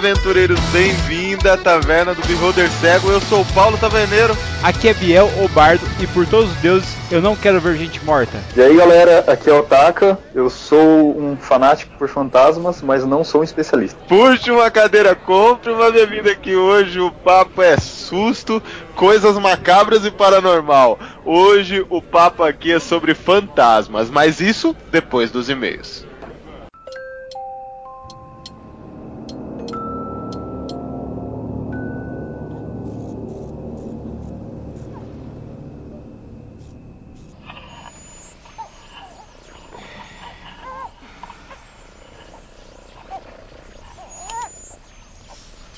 Aventureiros, bem-vindo à Taverna do Beholder Cego. Eu sou o Paulo Taverneiro. Aqui é Biel, o Bardo, e por todos os deuses, eu não quero ver gente morta. E aí, galera, aqui é o Taka. Eu sou um fanático por fantasmas, mas não sou um especialista. Puxe uma cadeira, compre uma bebida que hoje o papo é susto, coisas macabras e paranormal. Hoje o papo aqui é sobre fantasmas, mas isso depois dos e-mails.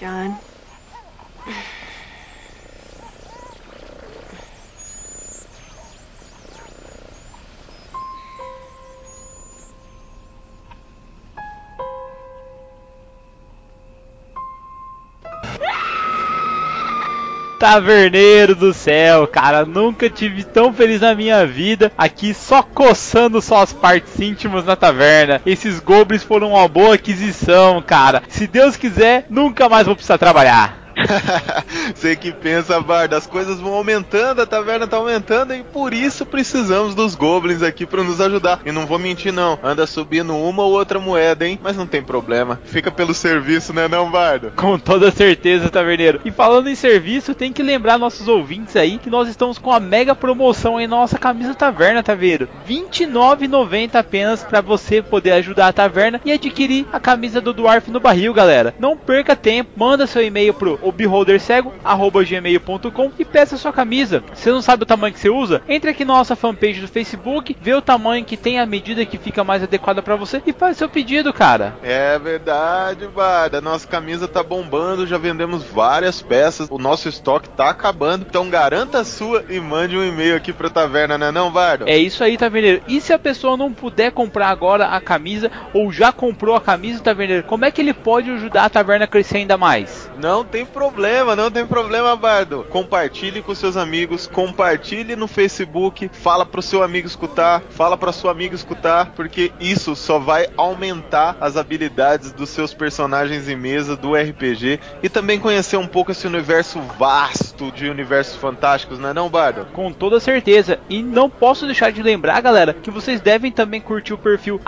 John. Taverneiro do céu, cara, nunca tive tão feliz na minha vida aqui só coçando só as partes íntimas na taverna. Esses goblins foram uma boa aquisição, cara. Se Deus quiser, nunca mais vou precisar trabalhar. Você que pensa, Bardo, as coisas vão aumentando, a taverna tá aumentando e por isso precisamos dos goblins aqui para nos ajudar. E não vou mentir não, anda subindo uma ou outra moeda, hein? Mas não tem problema, fica pelo serviço, né não, Bardo? Com toda certeza, taverneiro. E falando em serviço, tem que lembrar nossos ouvintes aí que nós estamos com a mega promoção em nossa camisa taverna, taverneiro. R$ 29,90 apenas para você poder ajudar a taverna e adquirir a camisa do Dwarf no barril, galera. Não perca tempo, manda seu e-mail pro beholdercego@gmail.com e peça sua camisa. Se não sabe o tamanho que você usa, entre aqui na nossa fanpage do Facebook, vê o tamanho que tem a medida que fica mais adequada para você e faz seu pedido, cara. É verdade, Barda. Nossa camisa tá bombando, já vendemos várias peças. O nosso estoque tá acabando. Então garanta a sua e mande um e-mail aqui pra taverna, né não, Bardo? É isso aí, taverneiro. E se a pessoa não puder comprar agora a camisa ou já comprou a camisa, taverneiro, como é que ele pode ajudar a taverna a crescer ainda mais? Não tem problema, não tem problema, Bardo. Compartilhe com seus amigos, compartilhe no Facebook, fala pro seu amigo escutar, fala pra sua amiga escutar, porque isso só vai aumentar as habilidades dos seus personagens em mesa do RPG e também conhecer um pouco esse universo vasto de universos fantásticos, não é não, Bardo? Com toda certeza. E não posso deixar de lembrar, galera, que vocês devem também curtir o perfil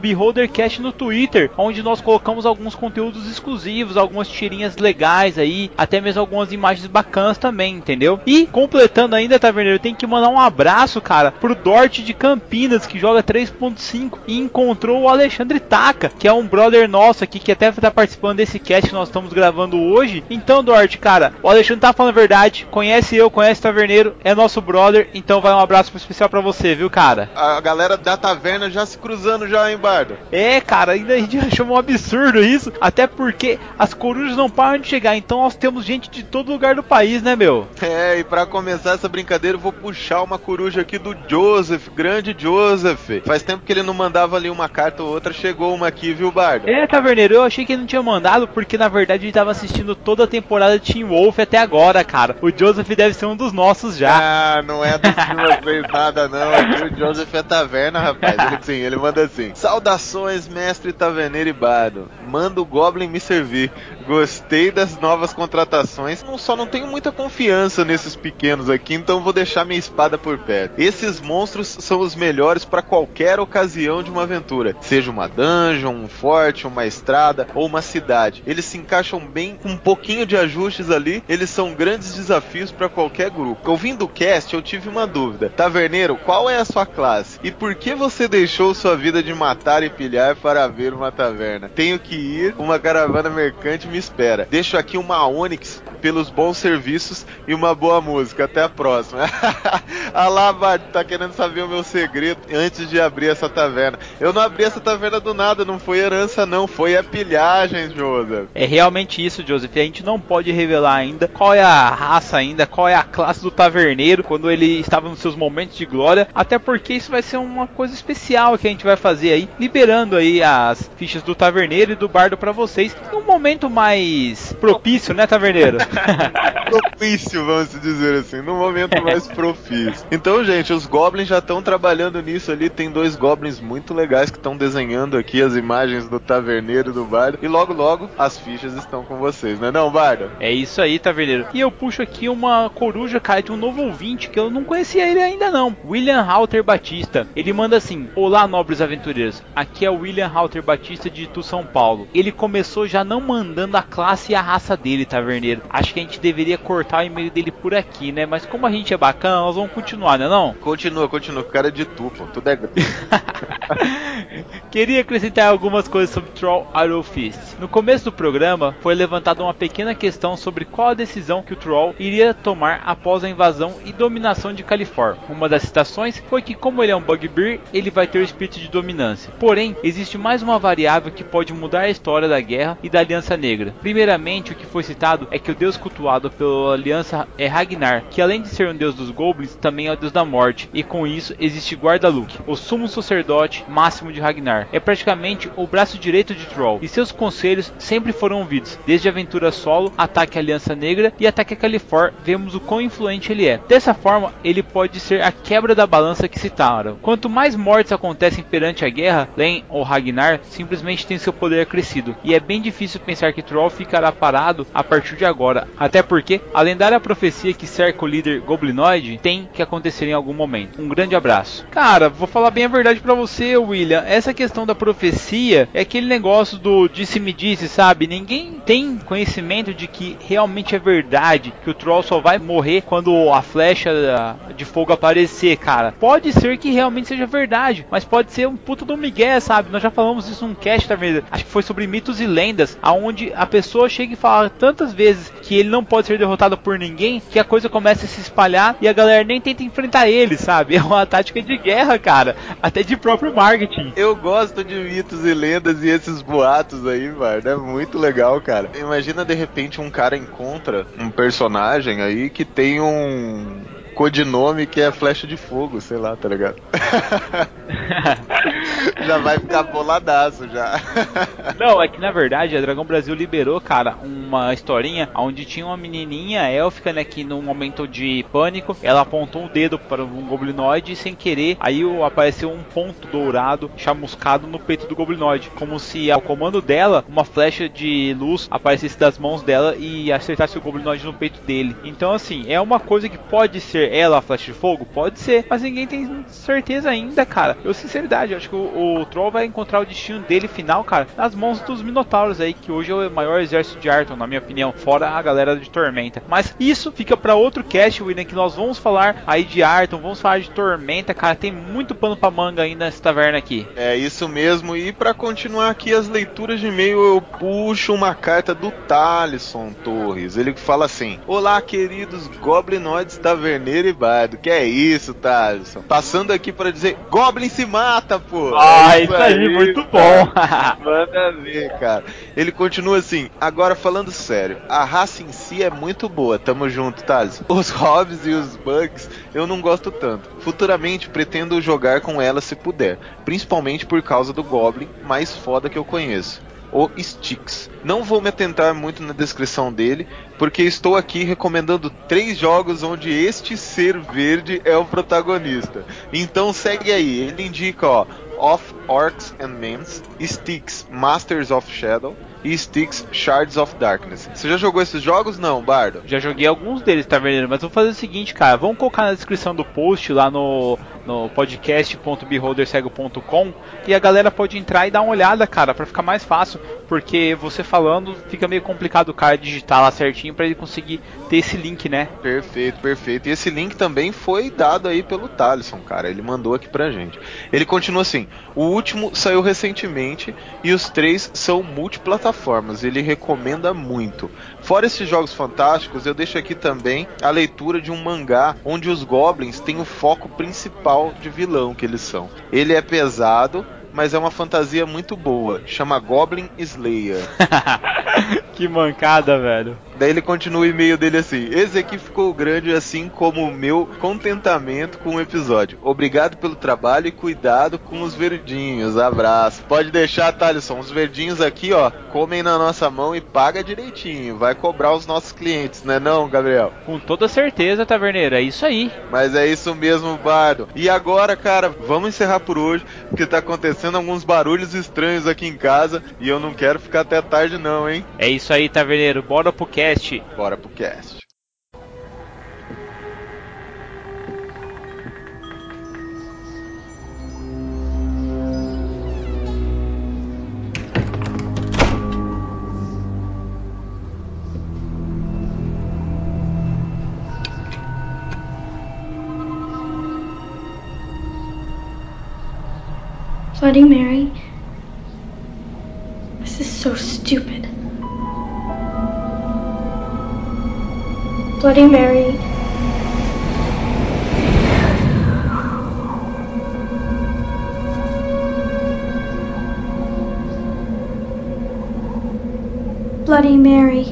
BeholderCast no Twitter, onde nós colocamos alguns conteúdos exclusivos, algumas tirinhas legais aí, até mesmo algumas imagens bacanas também, entendeu? E completando ainda, Taverneiro, tem que mandar um abraço, cara, pro Dort de Campinas, que joga 3.5 e encontrou o Alexandre Taka, que é um brother nosso aqui, que até tá participando desse cast que nós estamos gravando hoje. Então, Dort, cara, o Alexandre tá falando a verdade, conhece eu, conhece o Taverneiro, é nosso brother, então vai um abraço especial para você, viu, cara? A galera da taverna já se cruzando já, hein, Bardo? É, cara, ainda a gente achou um absurdo isso, até porque as corujas não param de chegar, então nós temos gente de todo lugar do país, né, meu? É, e para começar essa brincadeira, eu vou puxar uma coruja aqui do Joseph, grande Joseph. Faz tempo que ele não mandava ali uma carta ou outra, chegou uma aqui, viu, Bardo? É, Taverneiro, eu achei que ele não tinha mandado, porque na verdade ele tava assistindo toda a temporada de Team Wolf até agora, cara. O Joseph deve ser um dos nossos já. Ah, não é dos que fez nada, não. Aqui o Joseph é taverna, rapaz. Ele, sim, ele manda assim. Saudações, mestre taverneiro e bardo. Manda o Goblin me servir. Gostei das novas contratações. Não, só não tenho muita confiança nesses pequenos aqui, então vou deixar minha espada por perto. Esses monstros são os melhores para qualquer ocasião de uma aventura, seja uma dungeon, um forte, uma estrada ou uma cidade. Eles se encaixam bem com um pouquinho de ajustes ali. Eles são grandes desafios para qualquer grupo. Ouvindo o cast, eu tive uma dúvida. Taverneiro, qual é a sua classe? E por que você deixou sua vida de matar e pilhar para ver uma taverna? Tenho que ir, uma caravana mercante me espera. Deixo aqui uma Onix pelos bons serviços e uma boa música. Até a próxima. a lá, Bart, tá querendo saber o meu segredo antes de abrir essa taverna. Eu não abri essa taverna do nada, não foi herança, não. Foi a pilhagem, Joseph. É realmente isso, Joseph. A gente não pode revelar ainda qual é a raça ainda, qual é a classe do taverneiro quando ele estava nos seus momentos de glória. Até porque isso vai ser uma coisa especial que a gente vai fazer aí, liberando aí as fichas do taverneiro e do bardo para vocês. Num momento mais propício, né, taverneiro? propício, vamos dizer assim, no momento mais propício. Então, gente, os goblins já estão trabalhando nisso ali. Tem dois goblins muito legais que estão desenhando aqui as imagens do taverneiro do bardo. E logo, logo, as fichas estão com vocês, não é não, bardo? É isso aí, taverneiro. E eu puxo aqui uma coruja, cara, de um novo ouvinte que eu não conhecia ele ainda não. William Halter Batista. Ele manda assim: Olá, nobres aventureiros. Aqui é o William Halter Batista de Itu, São Paulo. Ele começou já não mandando a classe e a raça dele, taverneiro. Acho que a gente deveria cortar o e-mail dele por aqui, né? Mas como a gente é bacana, nós vamos continuar, né não? Continua, continua. O cara é de tu, pô. Tudo é. Queria acrescentar algumas coisas sobre Troll Iron Fist. No começo do programa, foi levantada uma pequena questão sobre qual a decisão que o Troll iria tomar após a invasão e dominação de Califórnia. Uma das citações foi que, como ele é um Bugbear, ele vai ter o espírito de dominância. Porém, existe mais uma variável que pode mudar a história da guerra e da Aliança Negra. Primeiramente, o que foi citado é que o deus cultuado pela Aliança é Ragnar, que além de ser um deus dos Goblins, também é o deus da morte, e com isso existe Guarda-Luke, o sumo sacerdote máximo de Ragnar. É praticamente o braço direito de Troll, e seus conselhos sempre foram ouvidos, desde a aventura solo, ataque à Aliança Negra e ataque a Califor, vemos o quão influente ele é. Dessa forma, ele pode ser a quebra da balança que citaram. Quanto mais mortes acontecem perante a guerra, Len ou Ragnar simplesmente tem seu poder acrescido, e é bem difícil pensar que Troll ficará parado a partir de agora, até porque a lendária profecia que cerca o líder goblinoide tem que acontecer em algum momento. Um grande abraço. Cara, vou falar bem a verdade para você, William. Essa questão da profecia é aquele negócio do disse-me disse, sabe? Ninguém tem conhecimento de que realmente é verdade que o Troll só vai morrer quando a flecha de fogo aparecer, cara. Pode ser que realmente seja verdade, mas pode ser um puto do Miguel, sabe? Nós já falamos isso num cast também, acho que foi sobre mitos e lendas, aonde a pessoa chega e fala tantas vezes que ele não pode ser derrotado por ninguém, que a coisa começa a se espalhar e a galera nem tenta enfrentar ele, sabe? É uma tática de guerra, cara, até de próprio marketing. Eu gosto de mitos e lendas e esses boatos aí, mano, é muito legal, cara. Imagina de repente um cara encontra um personagem aí que tem um codinome que é flecha de fogo, sei lá, tá ligado? já vai ficar boladaço já. Não, é que na verdade a Dragão Brasil liberou, cara, uma historinha onde tinha uma menininha élfica, né, que num momento de pânico, ela apontou o dedo para um goblinoide e sem querer, aí apareceu um ponto dourado chamuscado no peito do goblinoide, como se ao comando dela, uma flecha de luz aparecesse das mãos dela e acertasse o goblinoide no peito dele. Então assim, é uma coisa que pode ser ela a flecha de fogo? Pode ser, mas ninguém tem certeza ainda, cara. Eu sinceridade, acho que o, o Troll vai encontrar o destino dele final, cara, nas mãos dos Minotauros aí, que hoje é o maior exército de Arton, na minha opinião, fora a galera de Tormenta. Mas isso fica para outro cast, William, que nós vamos falar aí de Arton, vamos falar de Tormenta, cara, tem muito pano pra manga ainda nessa taverna aqui. É isso mesmo, e para continuar aqui as leituras de e-mail, eu puxo uma carta do Talisson Torres. Ele fala assim: Olá, queridos goblinoides taverneiro e. Que é isso, Talisson? Passando aqui para dizer: Goblin se mata, pô! Ah, é isso aí, aí muito bom! Manda ver, cara. Ele continua assim: Agora falando sério, a raça em si é muito boa, tamo junto, Talisson. Os hobbies e os bugs eu não gosto tanto. Futuramente pretendo jogar com ela se puder, principalmente por causa do Goblin mais foda que eu conheço o Styx. Não vou me atentar muito na descrição dele, porque estou aqui recomendando três jogos onde este ser verde é o protagonista. Então segue aí, ele indica ó, Of Orcs and Mens, Styx Masters of Shadow e Styx Shards of Darkness. Você já jogou esses jogos? Não, Bardo? Já joguei alguns deles, tá vendo? Mas vou fazer o seguinte, cara, vamos colocar na descrição do post lá no, no podcast.beholdercego.com e a galera pode entrar e dar uma olhada, cara, para ficar mais fácil, porque você falando fica meio complicado o cara digitar lá certinho para ele conseguir ter esse link, né? Perfeito, perfeito. E esse link também foi dado aí pelo Talisson, cara. Ele mandou aqui pra gente. Ele continua assim: o último saiu recentemente e os três são multiplataformas. Ele recomenda muito. Fora esses jogos fantásticos, eu deixo aqui também a leitura de um mangá onde os goblins têm o foco principal de vilão que eles são. Ele é pesado, mas é uma fantasia muito boa. Chama Goblin Slayer. que mancada, velho. Daí ele continua o e-mail dele assim: Esse aqui ficou grande assim como o meu contentamento com o episódio. Obrigado pelo trabalho e cuidado com os verdinhos. Abraço. Pode deixar, Thalisson. Os verdinhos aqui, ó, comem na nossa mão e paga direitinho. Vai cobrar os nossos clientes, né não, Gabriel? Com toda certeza, Taverneiro. É isso aí. Mas é isso mesmo, Bardo. E agora, cara, vamos encerrar por hoje, porque tá acontecendo alguns barulhos estranhos aqui em casa e eu não quero ficar até tarde não, hein? É isso aí, Taverneiro. Bora pro cast. Bora pro cast. Bloody Mary. This is so stupid. Bloody Mary. Bloody Mary.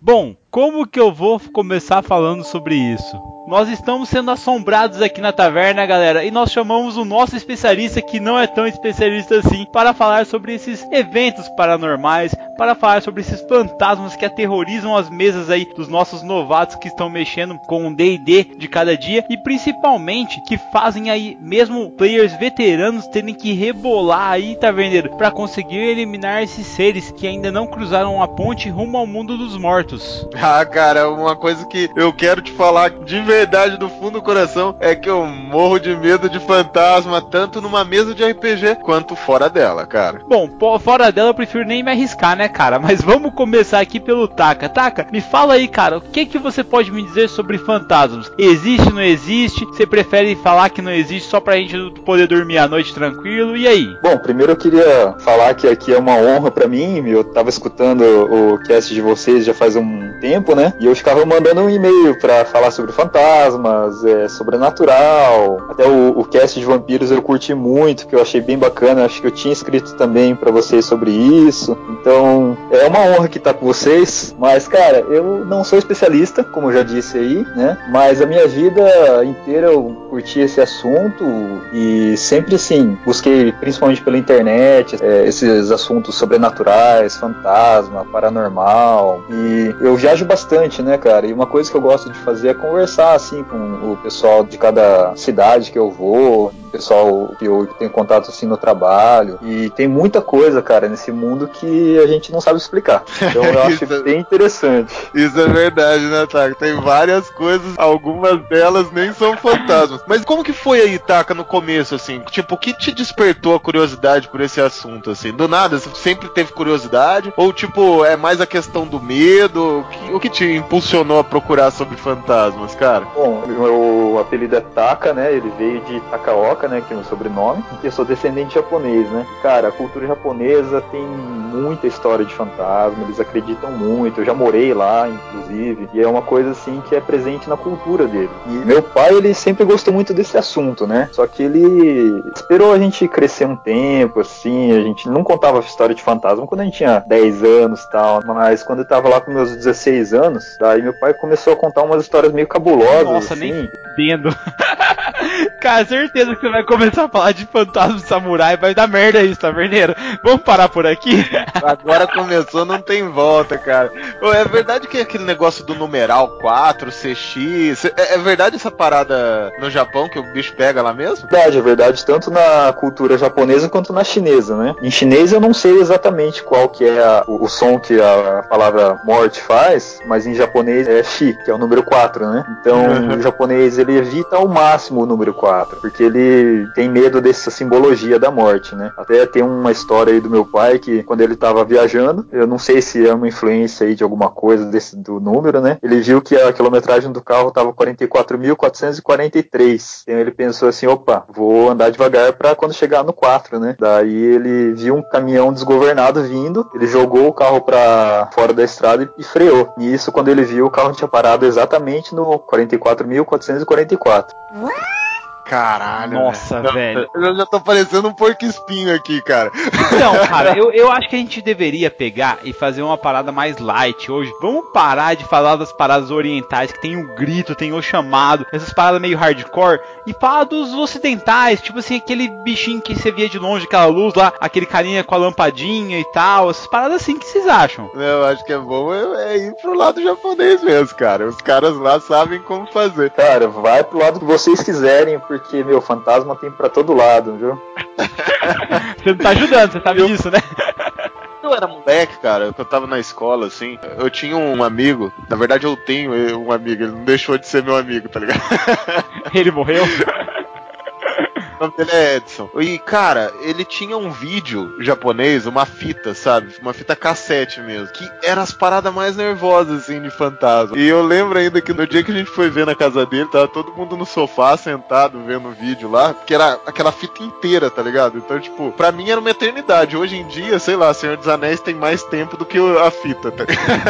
Bom, como que eu vou começar falando sobre isso? Nós estamos sendo assombrados aqui na taverna, galera, e nós chamamos o nosso especialista, que não é tão especialista assim, para falar sobre esses eventos paranormais, para falar sobre esses fantasmas que aterrorizam as mesas aí dos nossos novatos que estão mexendo com o D&D de cada dia e principalmente que fazem aí mesmo players veteranos terem que rebolar aí, taverneiro, para conseguir eliminar esses seres que ainda não cruzaram a ponte rumo ao mundo dos mortos. Ah, cara, uma coisa que eu quero te falar de verdade do fundo do coração é que eu morro de medo de fantasma tanto numa mesa de RPG quanto fora dela, cara. Bom, fora dela eu prefiro nem me arriscar, né, cara? Mas vamos começar aqui pelo Taka. Taka, me fala aí, cara, o que que você pode me dizer sobre fantasmas? Existe, não existe? Você prefere falar que não existe só pra gente poder dormir à noite tranquilo? E aí? Bom, primeiro eu queria falar que aqui é uma honra pra mim. Eu tava escutando o cast de vocês já faz um tempo, né? E eu ficava mandando um e-mail pra falar sobre fantasmas, é, sobrenatural. Até o, o cast de vampiros eu curti muito, que eu achei bem bacana. Acho que eu tinha escrito também pra vocês sobre isso. Então, é uma honra que tá com vocês. Mas, cara, eu não sou especialista, como eu já disse aí, né? Mas a minha vida inteira eu curti esse assunto e sempre assim, busquei principalmente pela internet é, esses assuntos sobrenaturais, fantasma, paranormal. E eu viajo bastante, né, cara? E uma coisa que eu gosto de fazer é conversar assim com o pessoal de cada cidade que eu vou, pessoal que eu tenho contato assim no trabalho. E tem muita coisa, cara, nesse mundo que a gente não sabe explicar. Então eu acho Isso- bem interessante. Isso é verdade, né, Taka? Tem várias coisas, algumas delas nem são fantasmas. Mas como que foi aí, Taka, no começo, assim? Tipo, o que te despertou a curiosidade por esse assunto, assim? Do nada, você sempre teve curiosidade? Ou, tipo, é mais a questão do medo? O que, o que te impulsionou a procurar sobre fantasmas, cara? Bom, meu apelido é Taka, né? Ele veio de Takaoka, né? Que é o meu sobrenome. Eu sou descendente japonês, né? Cara, a cultura japonesa tem muita história de fantasma, eles acreditam muito. Eu já morei lá, inclusive, e é uma coisa assim que é presente na cultura dele. E meu pai, ele sempre gostou muito desse assunto, né? Só que ele esperou a gente crescer um tempo, assim, a gente não contava história de fantasma quando a gente tinha 10 anos e tal, mas quando eu tava lá com meus 16 anos, daí meu pai começou a contar umas histórias meio cabulosas, Nossa, assim. nem fudendo. Cara, certeza que você vai começar a falar de fantasma samurai, vai dar merda isso, taverneiro. Vamos parar por aqui? Agora começou, não tem volta, cara. É verdade que aquele negócio do numeral 4, CX. É, é verdade essa parada no Japão que o bicho pega lá mesmo? Verdade, é verdade, tanto na cultura japonesa quanto na chinesa, né? Em chinês eu não sei exatamente qual que é a- o, o som que a palavra morte faz, mas em japonês é shi, que é o número 4, né? Então Uhum. o japonês ele evita ao máximo o número 4, porque ele tem medo dessa simbologia da morte, né? Até tem uma história aí do meu pai que quando ele tava viajando, eu não sei se é uma influência aí de alguma coisa desse do número, né? Ele viu que a quilometragem do carro tava 44.443. Então ele pensou assim, opa, vou andar devagar para quando chegar no 4, né? Daí ele viu um caminhão desgovernado vindo, ele jogou o carro para fora da estrada e, e freou. E isso quando ele viu o carro tinha parado exatamente no 44.444. Caralho. Nossa, Não, velho. Eu já tô parecendo um porco espinho aqui, cara. Então, cara, eu, eu acho que a gente deveria pegar e fazer uma parada mais light hoje. Vamos parar de falar das paradas orientais, que tem o grito, tem o chamado, essas paradas meio hardcore, e falar dos ocidentais, tipo assim, aquele bichinho que você via de longe, aquela luz lá, aquele carinha com a lampadinha e tal, essas paradas assim que vocês acham. Eu acho que é bom é é ir pro lado japonês mesmo, cara. Os caras lá sabem como fazer. Cara, vai pro lado que vocês quiserem, porque, meu, fantasma tem pra todo lado, viu? Você não tá ajudando, você sabe disso, né? eu era moleque, cara, que eu tava na escola, assim, eu tinha um amigo, na verdade eu tenho um amigo, ele não deixou de ser meu amigo, tá ligado? Ele morreu. O nome dele é Edson. E, cara, ele tinha um vídeo japonês, uma fita, sabe? Uma fita cassete mesmo. Que era as paradas mais nervosas, assim, de fantasma. E eu lembro ainda que no dia que a gente foi ver na casa dele, tava todo mundo no sofá, sentado, vendo o vídeo lá. Porque era aquela fita inteira, tá ligado? Então, tipo, pra mim era uma eternidade. Hoje em dia, sei lá, Senhor dos Anéis tem mais tempo do que a fita, tá?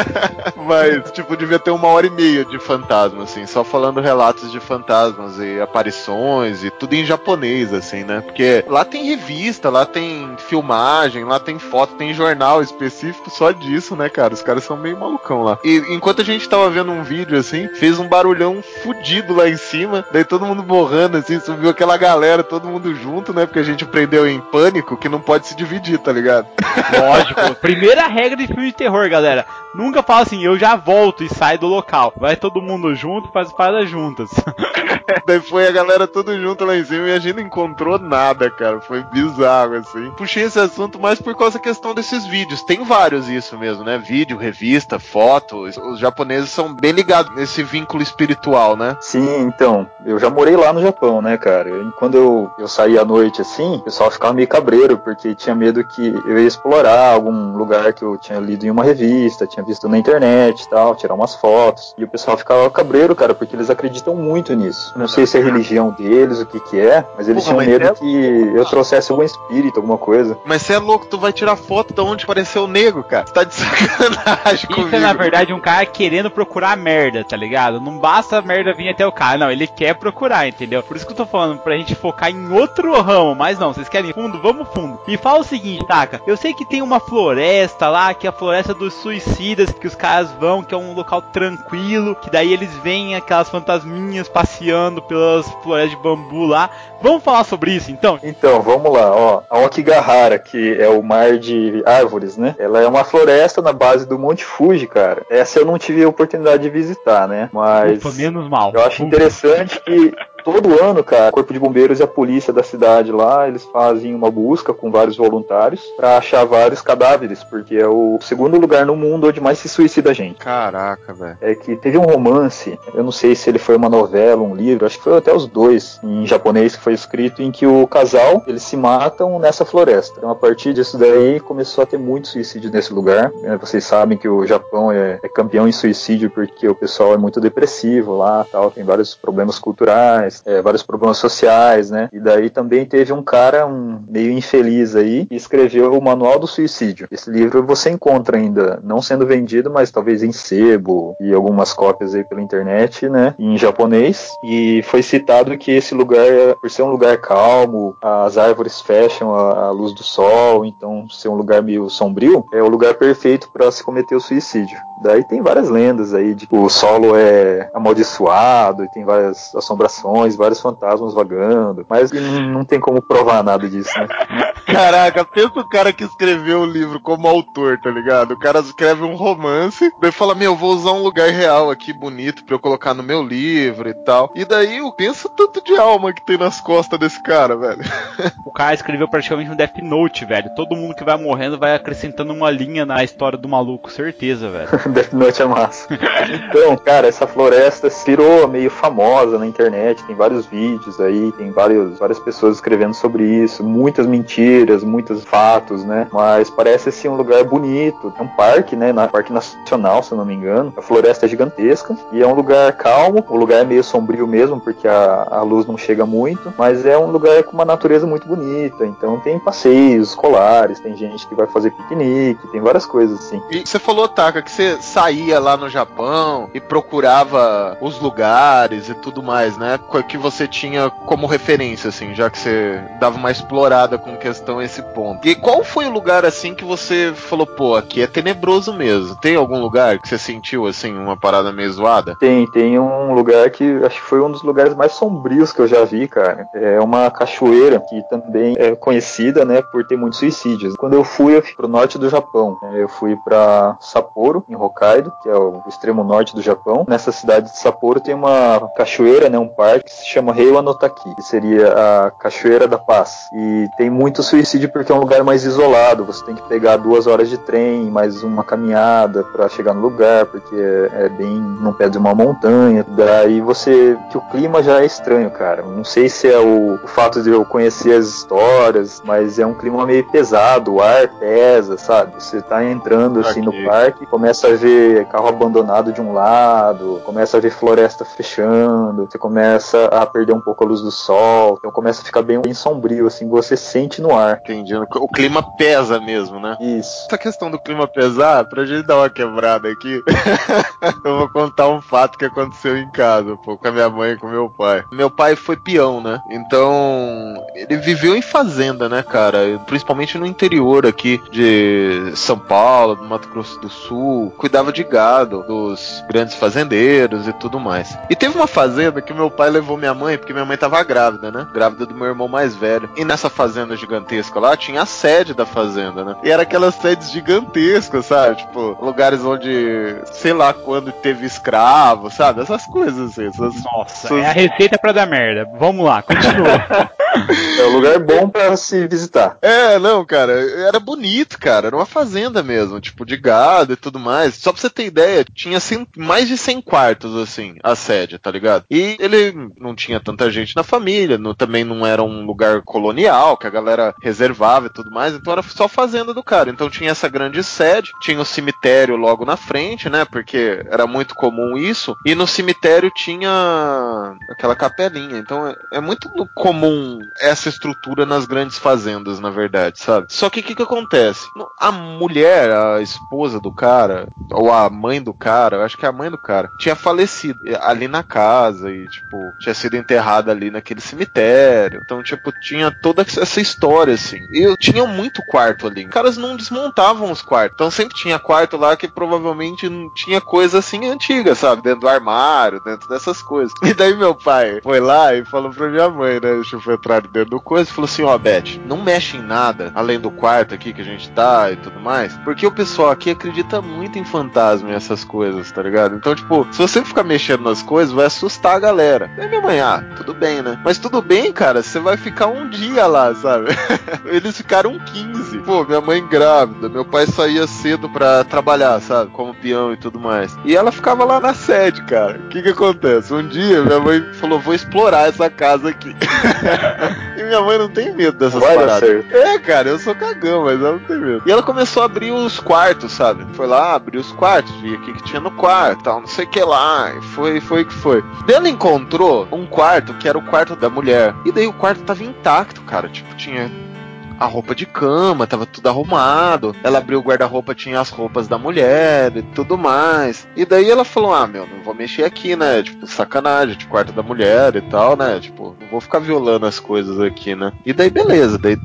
Mas, tipo, devia ter uma hora e meia de fantasma, assim, só falando relatos de fantasmas e aparições e tudo em japonês assim, né? Porque lá tem revista, lá tem filmagem, lá tem foto, tem jornal específico só disso, né, cara? Os caras são meio malucão lá. E enquanto a gente tava vendo um vídeo assim, fez um barulhão fudido lá em cima, daí todo mundo borrando assim, subiu aquela galera, todo mundo junto, né? Porque a gente aprendeu em pânico que não pode se dividir, tá ligado? Lógico. Primeira regra de filme de terror, galera. Nunca fala assim, eu já volto e sai do local. Vai todo mundo junto, faz paradas juntas. Daí foi a galera tudo junto lá em cima e a gente encontrou nada, cara. Foi bizarro, assim. Puxei esse assunto mais por causa da questão desses vídeos. Tem vários isso mesmo, né? Vídeo, revista, foto. Os japoneses são bem ligados nesse vínculo espiritual, né? Sim, então. Eu já morei lá no Japão, né, cara? E quando eu, eu saía à noite, assim, o pessoal ficava meio cabreiro, porque tinha medo que eu ia explorar algum lugar que eu tinha lido em uma revista, tinha visto na internet e tal, tirar umas fotos. E o pessoal ficava cabreiro, cara, porque eles acreditam muito nisso. Não sei se é a religião deles, o que que é, mas eles Porra, tinham medo é- que eu trouxesse algum espírito, alguma coisa. Mas você é louco, tu vai tirar foto de onde apareceu o nego, cara. Você tá de sacanagem comigo. Isso é, na verdade, um cara querendo procurar merda, tá ligado? Não basta a merda vir até o cara, não, ele quer procurar, entendeu? Por isso que eu tô falando, pra gente focar em outro ramo, mas não, vocês querem fundo? Vamos fundo. E fala o seguinte, Taka, eu sei que tem uma floresta lá, que é a floresta dos suicidas, que os caras vão, que é um local tranquilo, que daí eles veem aquelas fantasminhas passeando pelas florestas de bambu lá. Vamos falar sobre isso, então? Então, vamos lá, ó. A Okigahara, que é o mar de árvores, né? Ela é uma floresta na base do Monte Fuji, cara. Essa eu não tive a oportunidade de visitar, né? Mas Ufa, menos mal. eu acho Ufa. interessante que todo ano, cara, o Corpo de Bombeiros e a polícia da cidade lá, eles fazem uma busca com vários voluntários pra achar vários cadáveres, porque é o segundo lugar no mundo onde mais se suicida gente. Caraca, velho. É que teve um romance, eu não sei se ele foi uma novela, um livro, acho que foi até os dois, em japonês, que foi escrito, em que o casal, eles se matam nessa floresta. Então, a partir disso daí, começou a ter muito suicídio nesse lugar. né? Vocês sabem que o Japão é, é campeão em suicídio porque o pessoal é muito depressivo lá, tal, tem vários problemas culturais, é, vários problemas sociais, né? E daí também teve um cara, um meio infeliz aí, que escreveu o Manual do Suicídio. Esse livro você encontra ainda, não sendo vendido, mas talvez em sebo e algumas cópias aí pela internet, né? Em japonês. E foi citado que esse lugar, por ser um lugar calmo, as árvores fecham a, a luz do sol, então ser um lugar meio sombrio, é o lugar perfeito para se cometer o suicídio. Daí tem várias lendas aí de que o solo é amaldiçoado e tem várias assombrações, vários fantasmas vagando, mas não, não tem como provar nada disso, né? Caraca, pensa o cara que escreveu o livro como autor, tá ligado? O cara escreve um romance, daí fala, meu, vou usar um lugar real aqui, bonito, pra eu colocar no meu livro e tal. E daí eu penso tanto de alma que tem nas costas desse cara, velho. O cara escreveu praticamente um Death Note, velho. Todo mundo que vai morrendo vai acrescentando uma linha na história do maluco, certeza, velho. Death Note é massa. Então, cara, essa floresta virou meio famosa na internet, tem vários vídeos aí, tem vários, várias pessoas escrevendo sobre isso, muitas mentiras, muitos fatos, né? Mas parece assim um lugar bonito. É um parque, né? Na Parque Nacional, se eu não me engano. A floresta é gigantesca e é um lugar calmo. O lugar é meio sombrio mesmo, porque a, a luz não chega muito, mas é um lugar com uma natureza muito bonita. Então tem passeios escolares, tem gente que vai fazer piquenique, tem várias coisas assim. E você falou, Taka, que você saía lá no Japão e procurava os lugares e tudo mais, né? Co- que você tinha como referência, assim, já que você dava uma explorada com questão a esse ponto. E qual foi o lugar, assim, que você falou, pô, aqui é tenebroso mesmo? Tem algum lugar que você sentiu, assim, uma parada meio zoada? Tem, tem um lugar que acho que foi um dos lugares mais sombrios que eu já vi, cara. É uma cachoeira que também é conhecida, né, por ter muitos suicídios. Quando eu fui, eu fui pro norte do Japão. né, Eu fui pra Sapporo, em Hokkaido, que é o extremo norte do Japão. Nessa cidade de Sapporo tem uma cachoeira, né, um parque que se chama Heiwa no Taki, que seria a Cachoeira da Paz. E tem muito suicídio porque é um lugar mais isolado. Você tem que pegar duas horas de trem, mais uma caminhada para chegar no lugar, porque é, é bem no pé de uma montanha. Daí você. que o clima já é estranho, cara. Não sei se é o, o fato de eu conhecer as histórias, mas é um clima meio pesado, o ar pesa, sabe? Você tá entrando assim no Ok. parque, começa a ver carro abandonado de um lado, começa a ver floresta fechando, você começa a perder um pouco a luz do sol, então começa a ficar bem, bem sombrio, assim, você sente no ar. Entendi. O clima pesa mesmo, né? Isso. Essa questão do clima pesar, pra gente dar uma quebrada aqui, eu vou contar um fato que aconteceu em casa, pô, com a minha mãe e com meu pai. Meu pai foi peão, né? Então, ele viveu em fazenda, né, cara? Principalmente no interior aqui de São Paulo, do Mato Grosso do Sul. Cuidava de gado, dos grandes fazendeiros e tudo mais. E teve uma fazenda que meu pai levou minha mãe, porque minha mãe tava grávida, né? Grávida do meu irmão mais velho. E nessa fazenda gigantesca lá, tinha a sede da fazenda, né? E era aquelas sedes gigantescas, sabe? Tipo, lugares onde, sei lá quando teve escravo, sabe? Essas coisas assim. Essas... Nossa, é a receita pra dar merda. Vamos lá, continua. É um lugar bom pra se visitar. É, não, cara, era bonito, cara. Era uma fazenda mesmo, tipo, de gado e tudo mais. Só pra você ter ideia, tinha cem- mais de 100 quartos, assim, a sede, tá ligado? E ele não tinha tanta gente na família, não- também não era um lugar colonial, que a galera reservava e tudo mais, então era só fazenda do cara. Então tinha essa grande sede, tinha o cemitério logo na frente, né? Porque era muito comum isso. E no cemitério tinha aquela capelinha. Então é, é muito comum essa estrutura nas grandes fazendas, na verdade, sabe? Só que o que, que acontece? A mulher, a esposa do cara, ou a mãe do cara, eu acho que é a mãe do cara, tinha falecido ali na casa e, tipo, tinha sido enterrada ali naquele cemitério. Então, tipo, tinha toda essa história, assim. E eu tinha muito quarto ali. Os caras não desmontavam os quartos. Então sempre tinha quarto lá que provavelmente não tinha coisa assim antiga, sabe? Dentro do armário, dentro dessas coisas. E daí meu pai foi lá e falou pra minha mãe, né? Deixa eu entrar dentro do coisa e falou assim: Ó, Beth, não mexe em nada além do quarto aqui que a gente tá e tudo mais. Porque o pessoal aqui acredita muito em fantasma e essas coisas, tá ligado? Então, tipo, se você ficar mexendo nas coisas, vai assustar a galera. Aí minha mãe, ah, tudo bem, né? Mas tudo bem, cara, você vai ficar um dia lá, sabe? Eles ficaram 15. Pô, minha mãe grávida, meu pai saía cedo pra trabalhar, sabe? Como peão e tudo mais. E ela ficava lá na sede, cara. O que que acontece? Um dia minha mãe falou: vou explorar essa casa aqui. e minha mãe não tem medo dessas Vai paradas. É, cara, eu sou cagão, mas ela não tem medo. E ela começou a abrir os quartos, sabe? Foi lá, abriu os quartos, via o que, que tinha no quarto, tal, não sei o que lá. E foi, foi que foi. Daí ela encontrou um quarto que era o quarto da mulher. E daí o quarto tava intacto, cara. Tipo, tinha a roupa de cama, tava tudo arrumado. Ela abriu o guarda-roupa, tinha as roupas da mulher e tudo mais. E daí ela falou: Ah, meu, não vou mexer aqui, né? Tipo, sacanagem, de quarto da mulher e tal, né? Tipo, não vou ficar violando as coisas aqui, né? E daí, beleza, daí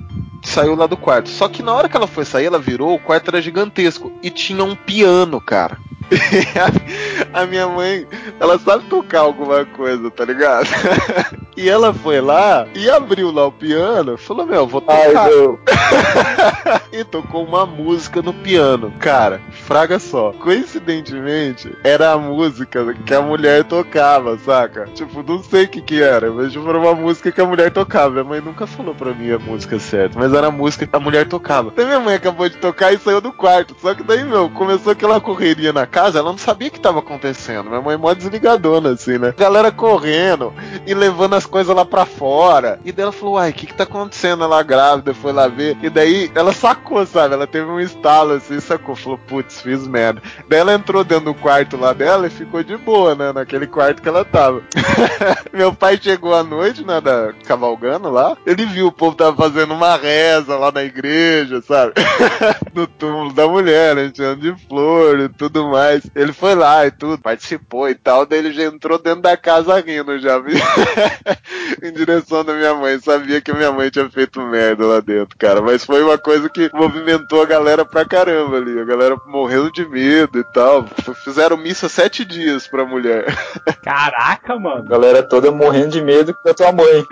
saiu lá do quarto. Só que na hora que ela foi sair, ela virou, o quarto era gigantesco. E tinha um piano, cara. a, minha mãe, ela sabe tocar alguma coisa, tá ligado? e ela foi lá e abriu lá o piano, falou: Meu, vou tocar. Ai, e tocou uma música no piano. Cara, fraga só. Coincidentemente, era a música que a mulher tocava, saca? Tipo, não sei o que que era, mas tipo, era uma música que a mulher tocava. Minha mãe nunca falou pra mim a música certa, mas era a música que a mulher tocava. Daí minha mãe acabou de tocar e saiu do quarto. Só que daí, meu, começou aquela correria na casa, ela não sabia o que tava acontecendo. Minha mãe mó desligadona, assim, né? Galera correndo e levando as coisas lá pra fora. E daí ela falou, uai, o que que tá acontecendo? Ela grávida, foi lá ver. E daí ela sacou, sabe? Ela teve um estalo assim, sacou. Falou, putz, fiz merda. Daí ela entrou dentro do quarto lá dela e ficou de boa, né? Naquele quarto que ela tava. Meu pai chegou à noite, né? Da, cavalgando lá. Ele viu o povo tava fazendo uma reza lá na igreja, sabe? no túmulo da mulher, né? Enchendo de flor e tudo mais. Ele foi lá e tudo, participou e tal. Daí ele já entrou dentro da casa rindo, já vi. em direção da minha mãe. Sabia que a minha mãe tinha feito merda lá dentro, cara. Mas foi uma coisa que movimentou a galera pra caramba ali. A galera morrendo de medo e tal. Fizeram missa sete dias pra mulher. Caraca, A mano. galera toda morrendo de medo da tua mãe.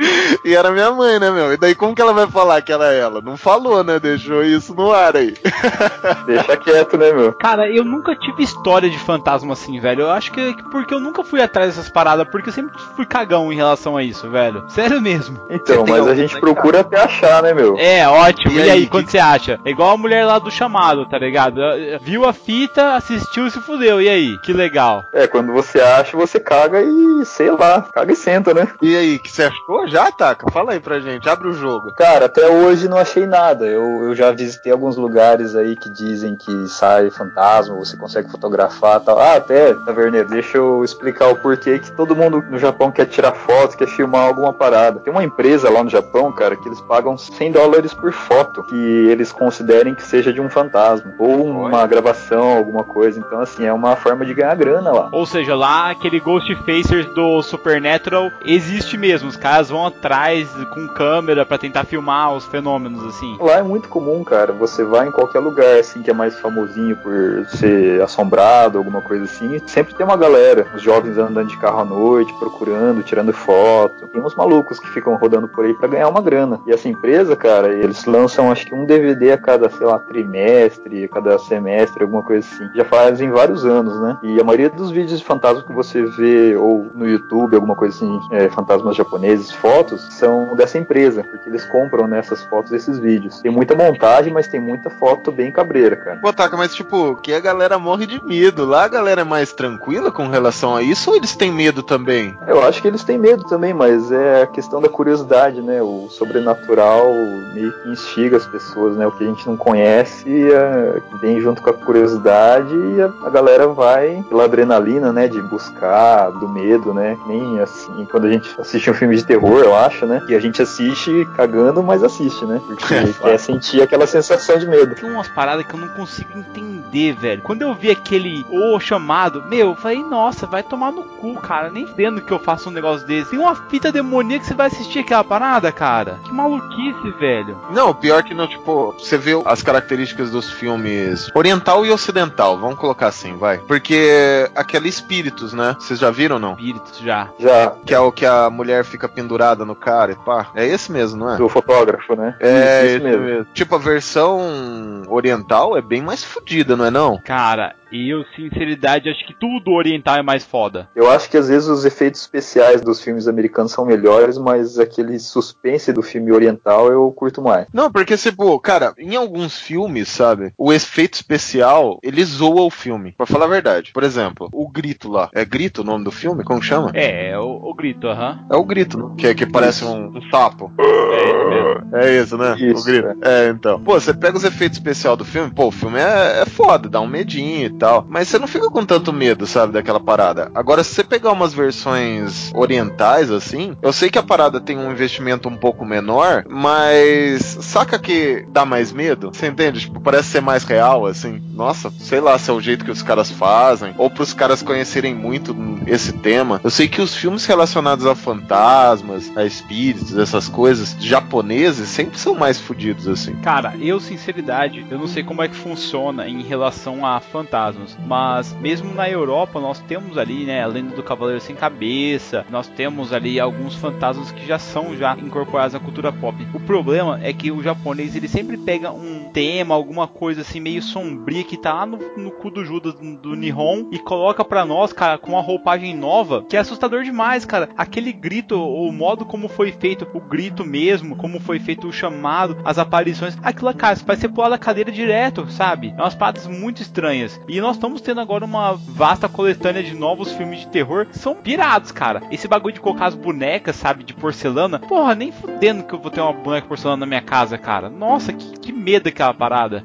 E era minha mãe, né, meu? E daí como que ela vai falar que era ela? Não falou, né? Deixou isso no ar aí. Deixa quieto, né, meu? Cara, eu nunca tive história de fantasma assim, velho. Eu acho que é porque eu nunca fui atrás dessas paradas, porque eu sempre fui cagão em relação a isso, velho. Sério mesmo. Então, mas a gente procura até achar, né, meu? É, ótimo. E E, aí, aí, quando que- você acha? É igual a mulher lá do chamado, tá ligado? Viu a fita, assistiu e se fudeu. E aí? Que legal. É, quando você acha, você caga e, sei lá, caga e senta, né? E aí, que você achou? Já, Taca? Fala aí pra gente. Abre o jogo. Cara, até hoje não achei nada. Eu, eu já visitei alguns lugares aí que dizem que sai fantasma, você consegue fotografar e tal. Ah, até, Taverneiro, deixa eu explicar o porquê que todo mundo no Japão quer tirar foto, quer filmar alguma parada. Tem uma empresa lá no Japão, cara, que eles pagam 100 dólares por foto que eles considerem que seja de um fantasma. Ou uma gravação, alguma coisa. Então, assim, é uma forma de ganhar grana lá. Ou seja, lá aquele Ghost Facers do Supernatural existe mesmo. Os caras vão atrás com câmera pra tentar filmar os fenômenos, assim. Lá é muito comum, cara. Você vai em qualquer lugar assim que é mais famosinho por ser assombrado, alguma coisa assim. Sempre tem uma galera, os jovens andando de carro à noite, procurando, tirando foto. Tem uns malucos que ficam rodando por aí pra ganhar uma grana. E essa empresa, cara, eles lançam acho que um DVD a cada, sei lá, trimestre, a cada semestre, alguma coisa assim. Já fazem vários anos, né? E a maioria dos vídeos de fantasma que você vê ou no YouTube, alguma coisa assim, é, fantasmas japoneses, fotos, são dessa empresa, porque eles compram nessas fotos esses vídeos. Tem muita montagem, mas tem muita foto bem cabreira, cara. Pô, Taca, mas tipo, que a galera morre de medo. Lá a galera é mais tranquila com relação a isso ou eles têm medo também? Eu acho que eles têm medo também, mas é a questão da curiosidade, né? O sobrenatural meio que instiga as pessoas, né? O que a gente não conhece é, vem junto com a curiosidade e a, a galera vai pela adrenalina, né? De buscar, do medo, né? Que Nem assim, quando a gente assiste um filme de terror, eu acho, né? Que a gente assiste cagando, mas assiste, né? Porque É, quer sentir aquela sensação de medo. Tem umas paradas que eu não consigo entender, velho. Quando eu vi aquele O chamado, meu, eu falei, nossa, vai tomar no cu, cara. Nem vendo que eu faço um negócio desse. Tem uma fita demoníaca que você vai assistir aquela parada, cara. Que maluquice, velho. Não, o pior que não, tipo, você vê as características dos filmes oriental e ocidental, vamos colocar assim, vai. Porque aquele espíritos, né? Vocês já viram ou não? Espíritos já. Já Que é o que a mulher fica pendurada no cara e pá. É esse mesmo, não é? do fotógrafo, né? É, isso, esse mesmo. Tipo, a versão oriental é bem mais fodida, não é não? Cara, eu, sinceridade, acho que tudo oriental é mais foda. Eu acho que às vezes os efeitos especiais dos filmes americanos são melhores, mas aquele suspense do filme oriental eu curto mais. Não, porque, tipo, cara, em alguns filmes, sabe, o efeito especial, ele zoa o filme, pra falar a verdade. Por exemplo, o grito lá. É grito o nome do filme? Como chama? É, é o, o grito, aham. É o grito, né? Que, que parece um, um sapo. É isso mesmo. É isso, né? Isso, o grito. É. então. Pô, você pega os efeitos especiais do filme, pô, o filme é, é foda, dá um medinho e tal. Mas você não fica com tanto medo, sabe, daquela parada. Agora, se você pegar umas versões orientais, assim, eu sei que a parada tem um investimento um pouco menor, mas saca que dá mais medo? Você entende? Tipo, parece ser mais real, assim. Nossa, sei lá se é o jeito que os caras fazem, ou pros caras conhecerem muito esse tema. Eu sei que os filmes relacionados a fantasmas, a espíritos, essas coisas, japoneses, sempre são mais fodidos, assim. Cara, eu, sinceridade, eu não sei como é que funciona em relação a fantasmas, mas mesmo na Europa nós temos ali, né, a lenda do Cavaleiro Sem Cabeça, nós temos ali alguns fantasmas que já são já incorporados na cultura pop. O problema é que o japonês ele sempre pega um tema, alguma coisa assim meio sombria que tá lá no, no cu do Judas do, Nihon e coloca pra nós, cara, com uma roupagem nova, que é assustador demais, cara. Aquele grito, o modo como foi feito, o grito mesmo, como foi feito o chamado, as aparições, aquilo, cara, vai ser pular da cadeira direto, sabe? É umas paradas muito estranhas. E nós estamos tendo agora uma vasta coletânea de novos filmes de terror que são pirados, cara. Esse bagulho de colocar bonecas, sabe, de porcelana. Porra, nem fudendo que eu vou ter uma boneca de porcelana na minha casa, cara. Nossa, que, que medo aquela parada.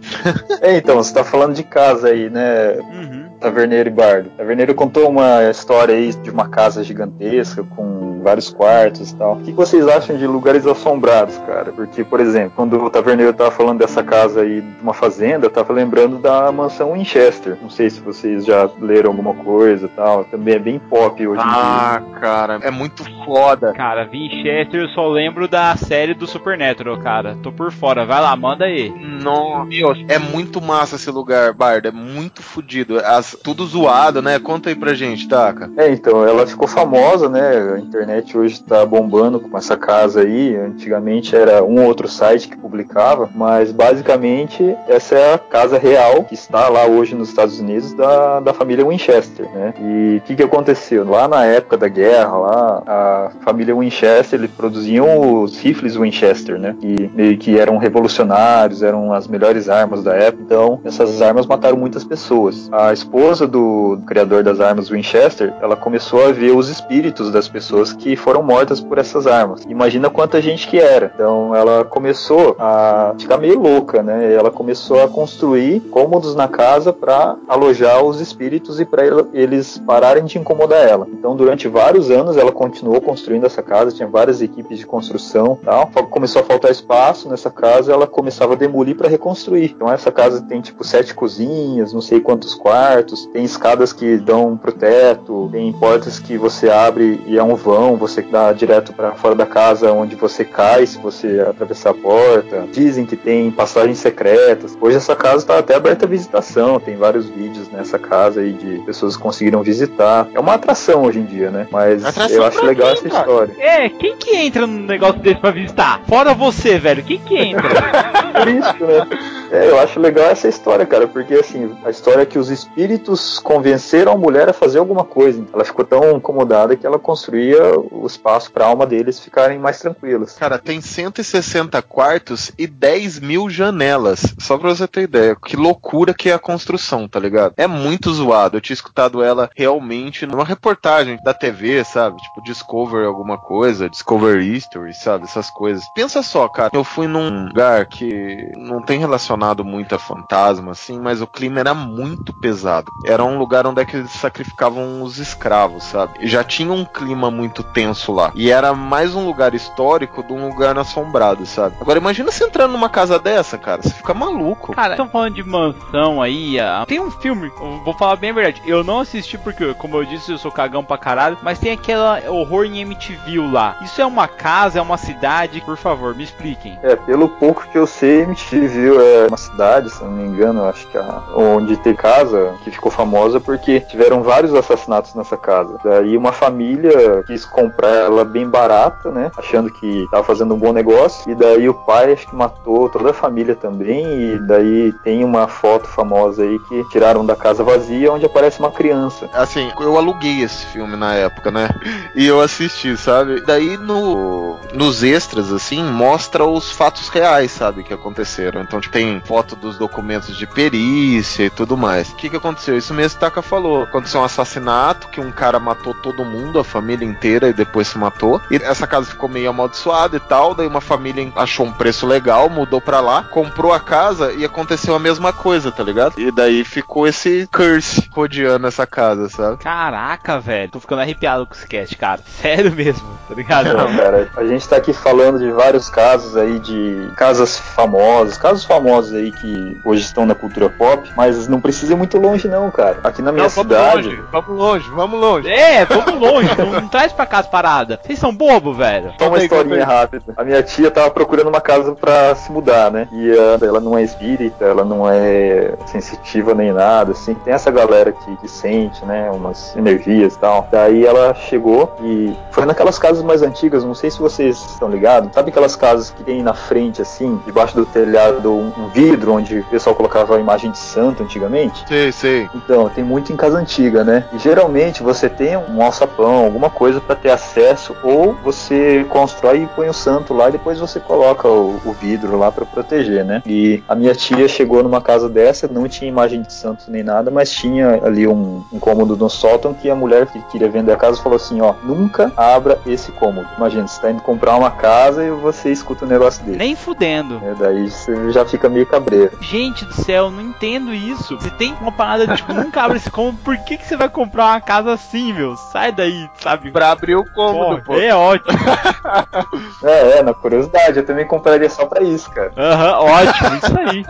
É, então, você tá falando de casa aí, né? Uhum. Taverneiro e Bardo. Taverneiro contou uma história aí de uma casa gigantesca com vários quartos e tal. O que vocês acham de lugares assombrados, cara? Porque, por exemplo, quando o Taverneiro tava falando dessa casa aí de uma fazenda, eu tava lembrando da mansão Winchester. Não sei se vocês já leram alguma coisa e tal. Também é bem pop hoje em dia. Ah, cara, é muito foda. Cara, Winchester eu só lembro da série do Supernatural, cara. Tô por fora. Vai lá, manda aí. Nossa, meu, é muito massa esse lugar, Bardo. É muito fodido. As- Tudo zoado, né? Conta aí pra gente, Taka. É, então, ela ficou famosa, né? A internet hoje tá bombando com essa casa aí. Antigamente era um outro site que publicava, mas basicamente essa é a casa real que está lá hoje nos Estados Unidos da, da família Winchester, né? E o que, que aconteceu? Lá na época da guerra, lá, a família Winchester, eles produziam os rifles Winchester, né? Que meio que eram revolucionários, eram as melhores armas da época. Então, essas armas mataram muitas pessoas. A esposa do criador das armas Winchester, ela começou a ver os espíritos das pessoas que foram mortas por essas armas. Imagina quanta gente que era. Então, ela começou a ficar meio louca, né? Ela começou a construir cômodos na casa para alojar os espíritos e para eles pararem de incomodar ela. Então, durante vários anos, ela continuou construindo essa casa, tinha várias equipes de construção, tal. Começou a faltar espaço nessa casa, ela começava a demolir para reconstruir. Então, essa casa tem tipo sete cozinhas, não sei quantos quartos, tem escadas que dão pro teto, tem portas que você abre e é um vão, você dá direto para fora da casa onde você cai se você atravessar a porta. Dizem que tem passagens secretas. Hoje essa casa está até aberta à visitação, tem vários vídeos nessa casa aí de pessoas que conseguiram visitar. É uma atração hoje em dia, né? Mas Atração eu acho legal quem, essa cara? história. É, quem que entra num negócio desse pra visitar? Fora você, velho. Quem que entra? Por isso, né? É, eu acho legal essa história, cara, porque assim, a história é que os espíritos convenceram a mulher a fazer alguma coisa. Ela ficou tão incomodada que ela construía o espaço para a alma deles ficarem mais tranquilas. Cara, tem 160 quartos e 10 mil janelas. Só pra você ter ideia. Que loucura que é a construção, tá ligado? É muito zoado. Eu tinha escutado ela realmente numa reportagem da TV, sabe? Tipo, Discover alguma coisa, Discover History, sabe? Essas coisas. Pensa só, cara. Eu fui num lugar que não tem relacionado muito a fantasma, assim, mas o clima era muito pesado. Era um lugar onde é que eles sacrificavam os escravos, sabe? E já tinha um clima muito tenso lá. E era mais um lugar histórico de um lugar assombrado, sabe? Agora imagina você entrando numa casa dessa, cara. Você fica maluco. Cara, estão falando de mansão aí. ah, Tem um filme, vou falar bem a verdade. Eu não assisti porque, como eu disse, eu sou cagão pra caralho. Mas tem aquela horror em MTV lá. Isso é uma casa, é uma cidade? Por favor, me expliquem. É, pelo pouco que eu sei, MTV é uma cidade, se não me engano, acho que a, onde tem casa que ficou famosa porque tiveram vários assassinatos nessa casa. Daí uma família quis comprar ela bem barata, né? Achando que tava fazendo um bom negócio. E daí o pai acho que matou toda a família também. E daí tem uma foto famosa aí que tiraram da casa vazia onde aparece uma criança. Assim, eu aluguei esse filme na época, né? E eu assisti, sabe? Daí no nos extras assim mostra os fatos reais, sabe, que aconteceram. Então, tipo, tem foto dos documentos de perícia e tudo mais. O que que aconteceu? Isso mesmo que Taka falou. Aconteceu um assassinato que um cara matou todo mundo, a família inteira e depois se matou. E essa casa ficou meio amaldiçoada e tal, daí uma família achou um preço legal, mudou pra lá, comprou a casa e aconteceu a mesma coisa, tá ligado? E daí ficou esse curse rodeando essa casa, sabe? Caraca, velho. Tô ficando arrepiado com esse cast, cara. Sério mesmo, tá ligado? Não, cara, a gente tá aqui falando de vários casos aí de casas famosas, casos famosos aí que hoje estão na cultura pop, mas não precisa ir muito longe não, cara. Aqui na minha Não, vamos cidade, longe, vamos longe, vamos longe. É, vamos longe. não, não traz pra cá as paradas. Vocês são bobo, velho. Só uma historinha rápida. A minha tia tava procurando uma casa pra se mudar, né? E ah, ela não é espírita, ela não é sensitiva nem nada, assim. Tem essa galera que, que sente, né? Umas energias e tal. Daí ela chegou e foi naquelas casas mais antigas, não sei se vocês estão ligados. Sabe aquelas casas que tem na frente, assim, debaixo do telhado, um, um vidro onde o pessoal colocava a imagem de santo antigamente. Sei, sei. Então, tem muito em casa antiga, né? E geralmente você tem um alçapão, alguma coisa para ter acesso, ou você constrói e põe o santo lá e depois você coloca o, o vidro lá para proteger, né? E a minha tia chegou numa casa dessa, não tinha imagem de santo nem nada, mas tinha ali um, um cômodo no sótão que a mulher que queria vender a casa falou assim: ó, nunca abra esse cômodo. Imagina, você tá indo comprar uma casa e você escuta um negócio desse. Nem fudendo. É, daí você já fica meio cabreiro. Gente do céu, não entendo isso. Você tem uma parada de tipo, nunca abre esse cômodo, por que, que você vai comprar uma casa assim, meu? Sai daí, sabe? Pra abrir o cômodo, pô. É ótimo. É, é, na curiosidade, eu também compraria só pra isso, cara. Aham, ótimo, isso aí.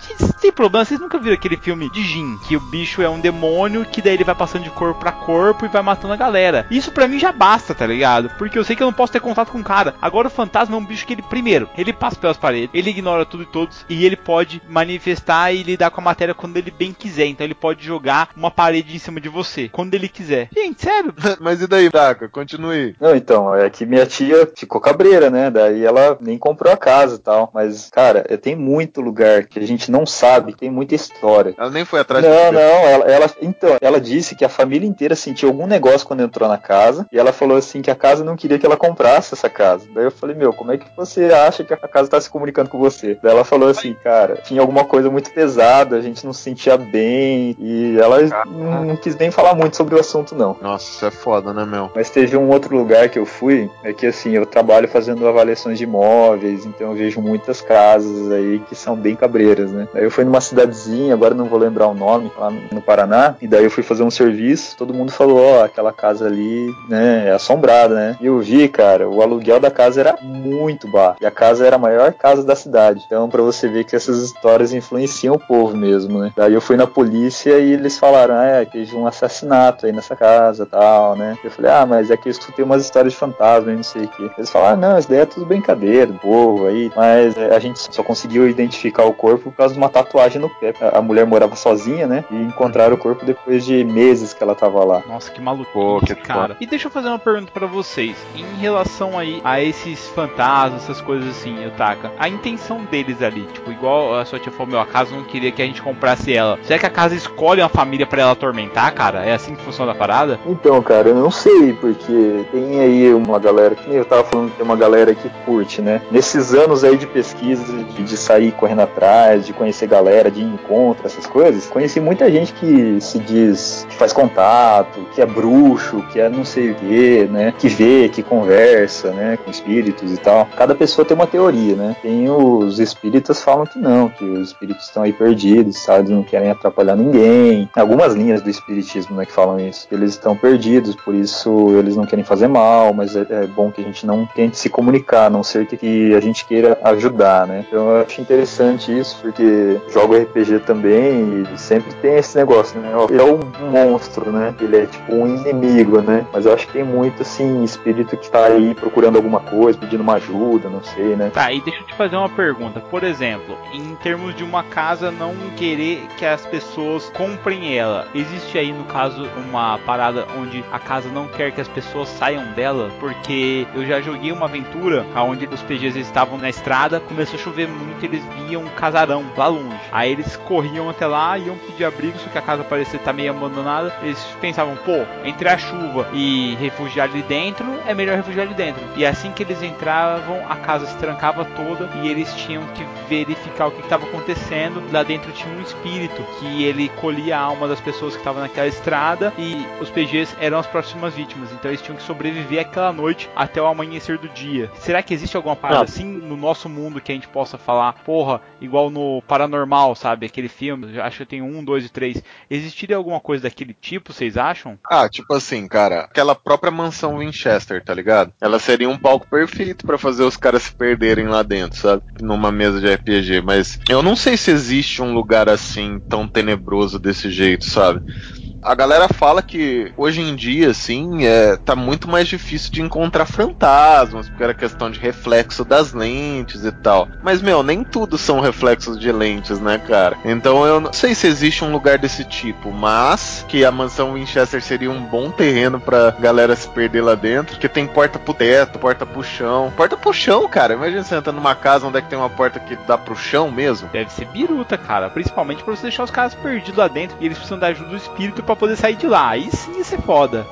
Gente, isso tem problema, vocês nunca viram aquele filme de Jin, que o bicho é um demônio, que daí ele vai passando de corpo pra corpo e vai matando a galera. Isso pra mim já basta, tá ligado? Porque eu sei que eu não posso ter contato com o cara. Agora o fantasma é um bicho que ele, primeiro, ele passa pelas paredes, ele ignora tudo e todos, e ele pode manifestar e lidar com a matéria quando ele bem quiser. Então ele pode jogar uma parede em cima de você, quando ele quiser. Gente, sério? Mas e daí, Taka? Continue. Não, então, é que minha tia ficou cabreira, né? Daí ela nem comprou a casa e tal. Mas, cara, é, tem muito lugar que a gente não sabe, tem muita história. Ela nem foi atrás Não, de não, ela, ela- então, ela disse que a família inteira sentiu algum negócio quando entrou na casa, e ela falou assim que a casa não queria que ela comprasse essa casa. Daí eu falei, meu, como é que você acha que a casa tá se comunicando com você? Daí ela falou assim, cara, tinha alguma coisa muito pesada, a gente não se sentia bem, e ela não, não quis nem falar muito sobre o assunto, não. Nossa, isso é foda, né, meu? Mas teve um outro lugar que eu fui, é que assim, eu trabalho fazendo avaliações de imóveis, então eu vejo muitas casas aí que são bem cabreiras, né? Aí eu fui numa cidadezinha, agora não vou lembrar o nome, lá no Paraná, e daí eu fui fazer um serviço, todo mundo falou, ó, aquela casa ali, né, é assombrada, né? E eu vi, cara, o aluguel da casa era muito baixo, e a casa era a maior casa da cidade. Então, pra você ver que essas histórias influenciam o povo mesmo, né? Daí eu fui na polícia e eles falaram, ah, é, teve um assassinato aí nessa casa tal, né? Eu falei, ah, mas é que eu escutei umas histórias de fantasma e não sei o que. Eles falaram, ah, não, isso daí é tudo brincadeira povo aí, mas é, a gente só conseguiu identificar o corpo por causa de uma tatuagem no pé. A a mulher morava sozinha, né? E encontraram o corpo depois de meses que ela tava lá. Nossa, que maluco, Pô, que cara. E deixa eu fazer uma pergunta pra vocês. Em relação aí a esses fantasmas, essas coisas assim, Yutaka, a intenção deles ali, tipo, igual a sua tia falou, meu, a casa não queria que a gente comprasse ela. Será que a casa escolhe uma família pra ela atormentar, cara? É assim que funciona a parada? Então, cara, eu não sei, porque tem aí uma galera, que eu tava falando, tem uma galera que curte, né? Nesses anos aí de pesquisa, de, de sair correndo atrás, de conhecer galera, de encontro, essas coisas, conheci muita gente que se diz que faz contato, que é bruxo, que é não sei o quê, né? Que vê, que conversa, né? Com espíritos e tal. Cada pessoa tem uma teoria, né? Tem os espíritas falam que não, que os espíritos estão aí perdidos, sabe? Não querem atrapalhar ninguém. Algumas linhas do espiritismo, né, que falam isso. Eles estão perdidos, por isso eles não querem fazer mal, mas é, é bom que a gente não tente se comunicar, a não ser que, que a gente queira ajudar, né? Então eu acho interessante isso, porque jogo RPG também e sempre tem esse negócio, né? Ele é um monstro, né? Ele é tipo um inimigo, né? Mas eu acho que tem muito, assim, espírito que tá aí procurando alguma coisa, pedindo uma ajuda, não sei, né? Tá, e deixa eu te fazer uma pergunta. Por exemplo, em termos de uma casa não querer que as pessoas comprem ela, existe aí no caso uma parada onde a casa não quer que as pessoas saiam dela? Porque eu já joguei uma aventura onde os PGs estavam na estrada, começou a chover muito, eles viam um casarão lá longe. Aí eles corriam até lá, iam pedir abrigo, só que a casa parecia estar meio abandonada. Eles pensavam, pô, entre a chuva e refugiar ali dentro, é melhor refugiar ali dentro. E assim que eles entravam, a casa se trancava toda e eles tinham que verificar o que estava acontecendo. Lá dentro tinha um espírito que ele colhia a alma das pessoas que estavam naquela estrada e os PGs eram as próximas vítimas. Então eles tinham que sobreviver aquela noite até o amanhecer do dia. Será que existe alguma parada Ah. assim no nosso mundo que a gente possa falar, porra, igual no Paranormal, sabe? Aquele filme, acho que tem um, dois e três. Existiria alguma coisa daquele tipo, vocês acham? Ah, tipo assim, cara, aquela própria mansão Winchester, tá ligado? Ela seria um palco perfeito pra fazer os caras se perderem lá dentro, sabe? Numa mesa de RPG, mas eu não sei se existe um lugar assim tão tenebroso desse jeito, sabe? A galera fala que hoje em dia, assim, é, tá muito mais difícil de encontrar fantasmas, porque era questão de reflexo das lentes e tal. Mas, meu, nem tudo são reflexos de lentes, né, cara? Então eu não sei se existe um lugar desse tipo, mas que a mansão Winchester seria um bom terreno pra galera se perder lá dentro, porque tem porta pro teto, porta pro chão. Porta pro chão, cara. Imagina você entrando numa casa onde é que tem uma porta que dá pro chão mesmo. Deve ser biruta, cara. Principalmente pra você deixar os caras perdidos lá dentro e eles precisam da ajuda do espírito pra poder sair de lá. Aí sim ia ser foda.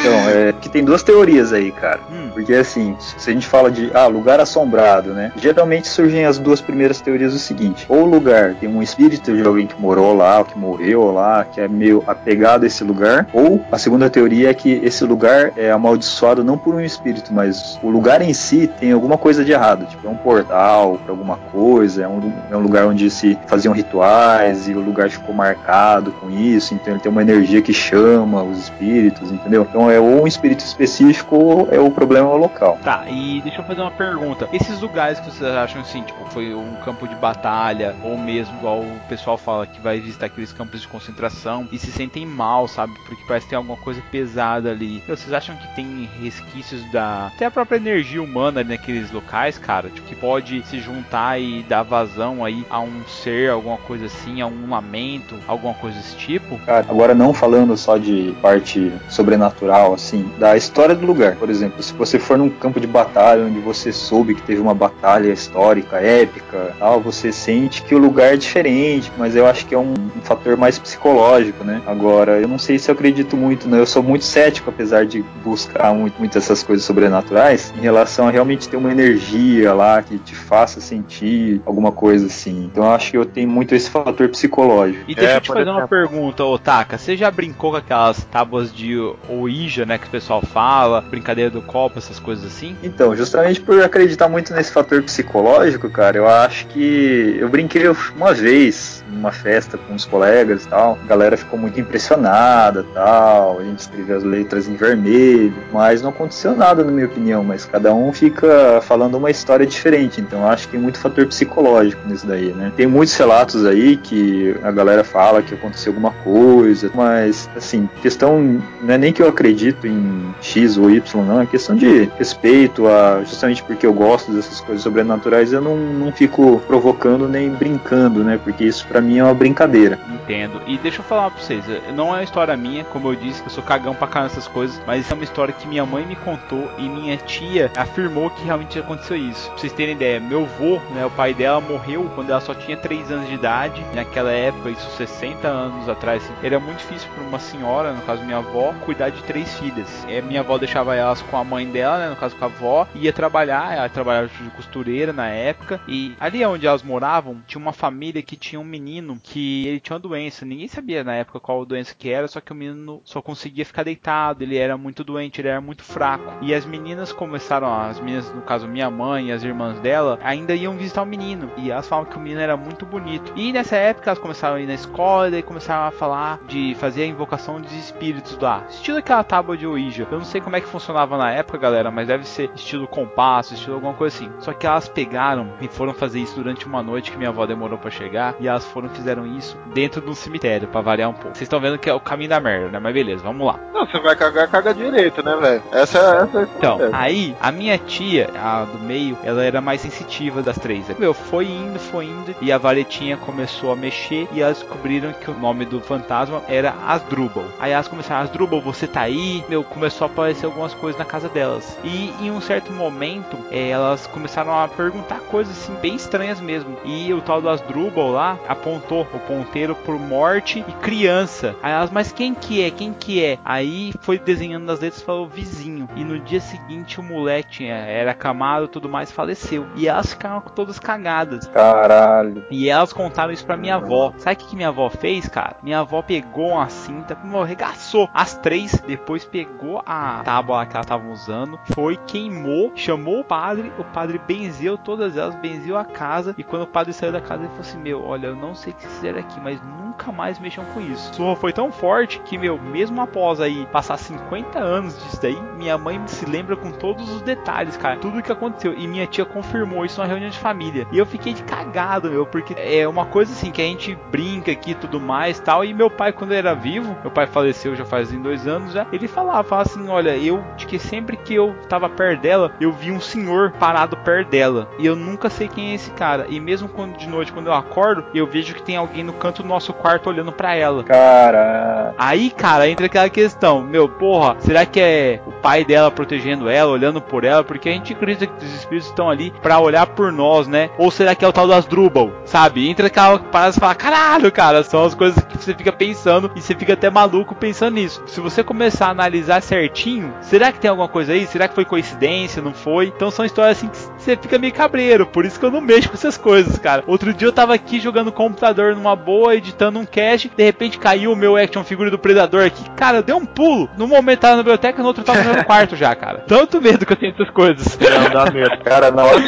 Então, é que tem duas teorias aí, cara. Hum. Porque assim, se a gente fala de ah, lugar assombrado, né? Geralmente surgem as duas primeiras teorias do seguinte: ou o lugar tem um espírito de alguém que morou lá, ou que morreu lá, que é meio apegado a esse lugar, ou a segunda teoria é que esse lugar é amaldiçoado não por um espírito, mas o lugar em si tem alguma coisa de errado, tipo é um portal para alguma coisa, é um, é um lugar onde se faziam rituais e o lugar ficou marcado com isso, então ele tem uma energia que chama os espíritos, entendeu? Então é ou um espírito específico ou é o problema local. Tá, e deixa eu fazer uma pergunta. Esses lugares que vocês acham assim, tipo, foi um campo de batalha, ou mesmo igual o pessoal fala que vai visitar aqueles campos de concentração e se sentem mal, sabe? Porque parece que tem alguma coisa pesada ali. Vocês acham que tem resquícios da. até a própria energia humana ali naqueles locais, cara? Tipo, que pode se juntar e dar vazão aí a um ser, alguma coisa assim, a um lamento, alguma coisa desse tipo? Cara, agora não falando só de parte sobrenatural, assim, da história do lugar. Por exemplo, se você for num campo de batalha onde você soube que teve uma batalha histórica, épica, tal, você sente que o lugar é diferente, mas eu acho que é um, um fator mais psicológico, né? Agora, eu não sei se eu acredito muito, né? Eu sou muito cético, apesar de buscar muito, muito essas coisas sobrenaturais, em relação a realmente ter uma energia lá que te faça sentir alguma coisa assim. Então eu acho que eu tenho muito esse fator psicológico. E deixa É, eu te fazer uma exemplo. pergunta, Otaka. Você já brincou com aquelas tábuas de Ouija, né? Que o pessoal fala, brincadeira do copo, essas coisas assim? Então, justamente por acreditar muito nesse fator psicológico, cara, eu acho que eu brinquei uma vez numa festa com os colegas e tal. A galera ficou muito impressionada tal. A gente escreveu as letras em vermelho, mas não aconteceu nada, na minha opinião. Mas cada um fica falando uma história diferente. Então, acho que tem muito fator psicológico nisso daí, né? Tem muitos relatos aí que a galera fala que aconteceu alguma coisa, mas assim, questão não é nem que eu acredito em X ou Y, não, é questão de respeito a justamente porque eu gosto dessas coisas sobrenaturais, eu não, não fico provocando nem brincando, né? Porque isso pra mim é uma brincadeira. Entendo. E deixa eu falar pra vocês, eh, não é uma história minha, como eu disse, eu sou cagão pra caramba nessas coisas, mas é uma história que minha mãe me contou e minha tia afirmou que realmente aconteceu isso. Pra vocês terem ideia, meu avô, né, o pai dela morreu quando ela só tinha 3 anos de idade. Naquela época, isso 60 anos atrás, assim, era muito difícil pra uma senhora, no caso minha avó, cuidar de três filhas. É, minha avó deixava elas com a mãe dela, né, no caso com a avó, ia trabalhar, ela trabalhava de costureira na época, e ali onde elas moravam, tinha uma família que tinha um menino que ele tinha uma doença, ninguém sabia na época qual doença que era, só que o menino só conseguia ficar deitado, ele era muito doente, ele era muito fraco. E as meninas começaram, as meninas, no caso minha mãe e as irmãs dela, ainda iam visitar o menino, e elas falavam que o menino era muito bonito. E nessa época elas começaram a ir na escola e começaram a falar de fazer a invocação de espíritos lá, estilo aquela tábua de Ouija. Eu não sei como é que funcionava na época, galera, mas deve ser estilo compasso, estilo alguma coisa assim. Só que elas pegaram e foram fazer isso durante uma noite que minha avó demorou pra chegar, e elas foram fizeram isso dentro de um cemitério, pra variar um pouco. Vocês estão vendo que é o caminho da merda, né? Mas beleza, vamos lá. Não, você vai cagar, caga direito, né, velho? Essa, essa é a Então, aí, a minha tia, a do meio, ela era mais sensitiva das três. Meu, foi indo, foi indo, e a varetinha começou a mexer, e elas descobriram que o nome do fantasma era Asdrubal. Aí elas começaram, Asdrubal, você tá aí? Meu, começou a aparecer algumas coisas na casa delas. E em um certo momento, eh, elas começaram a perguntar coisas assim, bem estranhas mesmo. E o tal do Asdrubal lá apontou o ponteiro por morte e criança. Aí elas, mas quem que é? Quem que é? Aí foi desenhando nas letras e falou vizinho. E no dia seguinte o moleque tinha, era camado tudo mais, faleceu. E elas ficaram todas cagadas. Caralho. E elas contaram isso pra minha avó. Sabe o que, que minha avó fez, cara? Minha avó pegou uma cinta, arregaçou as três, depois pegou a tábua que ela tava usando, foi, queimou, chamou o padre, o padre benzeu todas elas, benzeu a casa, e quando o padre saiu da casa, ele falou assim: Meu, olha, eu não sei o que fizeram aqui, mas nunca mais mexam com isso. A surra foi tão forte que, meu, mesmo após aí passar 50 anos disso daí, minha mãe se lembra com todos os detalhes, cara, tudo o que aconteceu. E minha tia confirmou isso na reunião de família. E eu fiquei de cagado, meu, porque é uma coisa assim que a gente brinca aqui tudo mais tal. E meu pai, quando era vivo, meu pai faleceu já faz dois anos já, ele falava, falava assim, olha, eu, de que sempre que eu tava perto dela, eu vi um senhor parado perto dela, e eu nunca sei quem é esse cara, e mesmo quando de noite, quando eu acordo, eu vejo que tem alguém no canto do nosso quarto olhando para ela. Cara. Aí, cara, entra aquela questão, meu, porra, será que é o pai dela protegendo ela, olhando por ela? Porque a gente acredita que os espíritos estão ali para olhar por nós, né? Ou será que é o tal das Drubal, sabe? Entra aquela parada e fala, caralho, cara, são as coisas que você fica pensando e você fica até maluco pensando nisso. Se você começar a analisar certinho, será que tem alguma coisa aí? Será que foi coincidência? Não foi? Então são histórias assim que você fica meio cabreiro, por isso que eu não mexo com essas coisas, cara. Outro dia eu tava aqui jogando computador numa boa, editando um cast, de repente caiu o meu action figure do Predador aqui. Cara, deu um pulo. No momento tava na biblioteca, no outro tava no meu quarto já, cara. Tanto medo que eu tenho dessas coisas. Não, dá medo. Cara, na hora,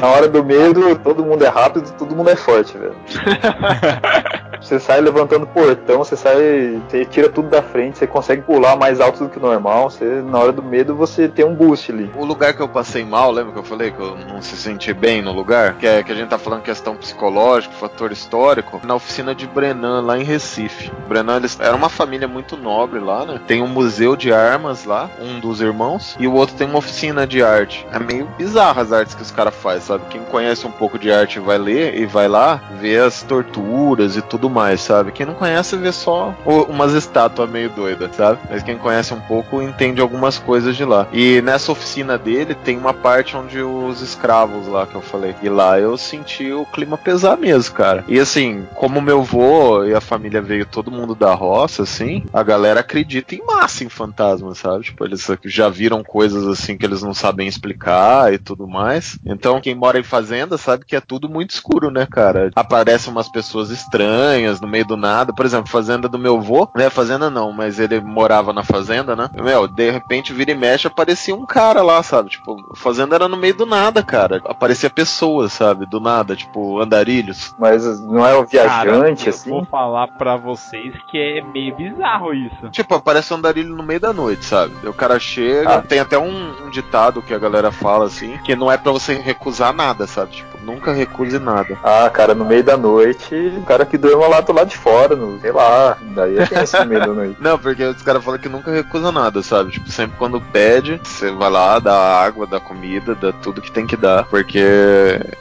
na hora do medo, todo mundo é rápido, todo mundo é forte, velho. Você sai levantando portão, você sai, você tira tudo da frente, você consegue pular mais alto do que o normal. Você, na hora do medo, você tem um boost ali. O lugar que eu passei mal, lembra que eu falei que eu não se senti bem no lugar? Que, é, que a gente tá falando questão psicológica, fator histórico. Na oficina de Brenan, lá em Recife. Brenan, eles era uma família muito nobre lá, né? Tem um museu de armas lá, um dos irmãos, e o outro tem uma oficina de arte. É meio bizarro as artes que os caras fazem, sabe? Quem conhece um pouco de arte vai ler e vai lá ver as torturas e tudo mais, sabe? Quem não conhece vê só umas estátuas meio doidas, sabe? Mas quem conhece um pouco entende algumas coisas de lá. E nessa oficina dele tem uma parte onde os escravos lá que eu falei. E lá eu senti o clima pesar mesmo, cara. E assim, como meu vô e a família veio todo mundo da roça, assim, a galera acredita em massa em fantasmas, sabe? Tipo, eles já viram coisas assim que eles não sabem explicar e tudo mais. Então, quem mora em fazenda sabe que é tudo muito escuro, né, cara? Aparecem umas pessoas estranhas no meio do nada. Por exemplo, fazenda do meu vô, né? Fazenda não, mas ele morava na fazenda, né? Meu, de repente vira e mexe aparecia um cara lá, sabe? Tipo, a fazenda era no meio do nada, cara. Aparecia pessoas, sabe? Do nada, tipo, andarilhos. Mas não é um viajante, Cara, assim? Falar pra vocês que é meio bizarro isso. Tipo, aparece um andarilho no meio da noite, sabe? O cara chega, Ah. tem até um, um ditado que a galera fala assim, que não é pra você recusar nada, sabe? Tipo, nunca recuse nada. Ah, cara, no meio da noite, o cara que durma lá do lado de fora, no, sei lá. Daí é tenso no meio da noite. Não, porque os caras falam que nunca recusa nada, sabe? Tipo, sempre quando pede, você vai lá, dá água, dá comida, dá tudo que tem que dar. Porque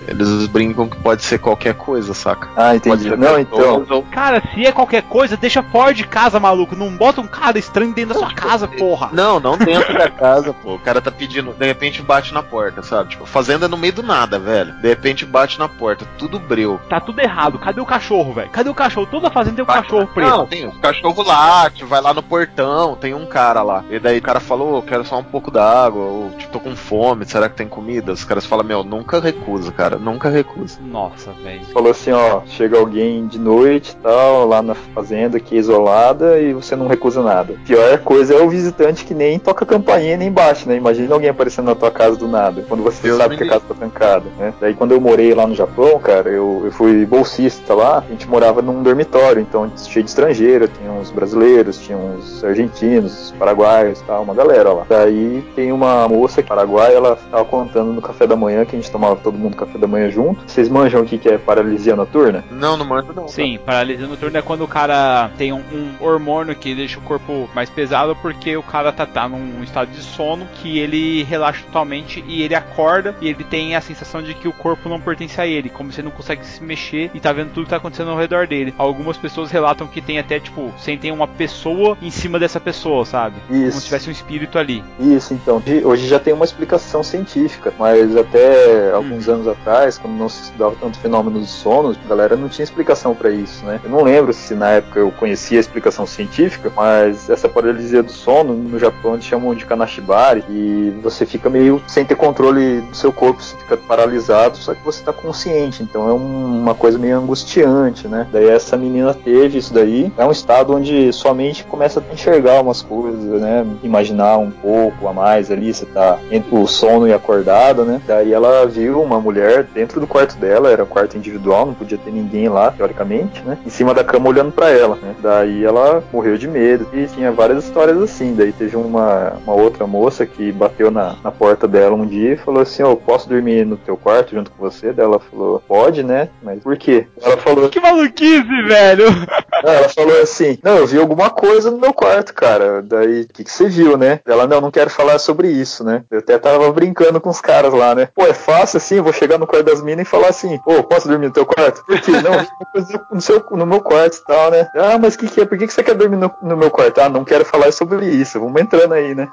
eles brincam que pode ser qualquer coisa, saca? Ah, entendi. Não, então. ou- Cara, se é qualquer coisa, deixa fora de casa, maluco. Não bota um cara estranho dentro da sua casa, porra. Não, não dentro da casa, pô. O cara tá pedindo, de repente bate na porta, sabe? Tipo, fazenda no meio do nada, velho. De repente bate na porta, tudo breu. Tá tudo errado. Cadê o cachorro, velho? Cadê o cachorro? Toda fazenda tem um cachorro preto. Não, tem o cachorro late, vai lá no portão, tem um cara lá. E daí o cara falou, quero só um pouco d'água, ou tipo, tô com fome, será que tem comida? Os caras falam, meu, nunca recusa, cara, nunca recusa. Nossa, velho. Falou assim, ó, chega alguém de noite e tal, lá na fazenda que é isolada e você não recusa nada. Pior coisa é o visitante que nem toca campainha nem bate, né? Imagina alguém aparecendo na tua casa do nada, quando você Deus sabe que a casa tá trancada, né? Daí quando eu morei lá no Japão, cara, eu, eu fui bolsista lá, a gente morava num dormitório, então cheio de estrangeiro, tinha uns brasileiros, tinha uns argentinos, paraguaios tal, uma galera lá. Daí tem uma moça paraguaia, ela tava contando no café da manhã, que a gente tomava todo mundo café da manhã junto. Vocês manjam o que que é paralisia noturna? Não, não manda não. Sim, paralisia noturna é quando o cara tem um, um hormônio que deixa o corpo mais pesado porque o cara tá, tá num estado de sono que ele relaxa totalmente e ele acorda e ele tem a sensação de que o corpo não pertence a ele, como se ele não consegue se mexer e tá vendo tudo que tá acontecendo ao redor dele. Algumas pessoas relatam que tem até, tipo, sentem uma pessoa em cima dessa pessoa, sabe? Como Isso. se tivesse um espírito ali. Isso, então. De- Hoje já tem uma explicação científica, mas até alguns anos atrás, quando não se estudava tanto fenômeno do sono, a galera não tinha explicação pra isso, né? Eu não lembro se na época eu conhecia a explicação científica, mas essa paralisia do sono, no Japão eles chamam de kanashibari, e você fica meio sem ter controle do seu corpo, você fica paralisado, só que você tá consciente, então é um- uma coisa meio angustiante, né? Daí essa menina teve isso daí, é um estado onde sua mente começa a enxergar umas coisas, né? Imaginar um pouco a mais ali, você tá entre o sono e acordado, né? Daí ela viu uma mulher dentro do quarto dela, era um quarto individual, não podia ter ninguém lá, teoricamente, né? Em cima da cama olhando pra ela, né? Daí ela morreu de medo e tinha várias histórias assim. Daí teve uma, uma outra moça que bateu na, na porta dela um dia e falou assim: Ó, posso dormir no teu quarto junto com você? Daí ela falou, pode, né? Mas por quê? Ela falou, Que maluquice, velho! Ela falou assim: Não, eu vi alguma coisa no meu quarto, cara. Daí, o que, que você viu, né? Ela, não, não quero falar sobre isso, né? Eu até tava brincando com os caras lá, né? Pô, é fácil assim, eu vou chegar no quarto das minas e falar assim: Ô, posso dormir no teu quarto? Por quê? Não, no, seu, no meu quarto e tal, né? Ah, mas o que, que é? Por que, que você quer dormir no, no meu quarto? Ah, não quero falar sobre isso. Vamos entrando aí, né?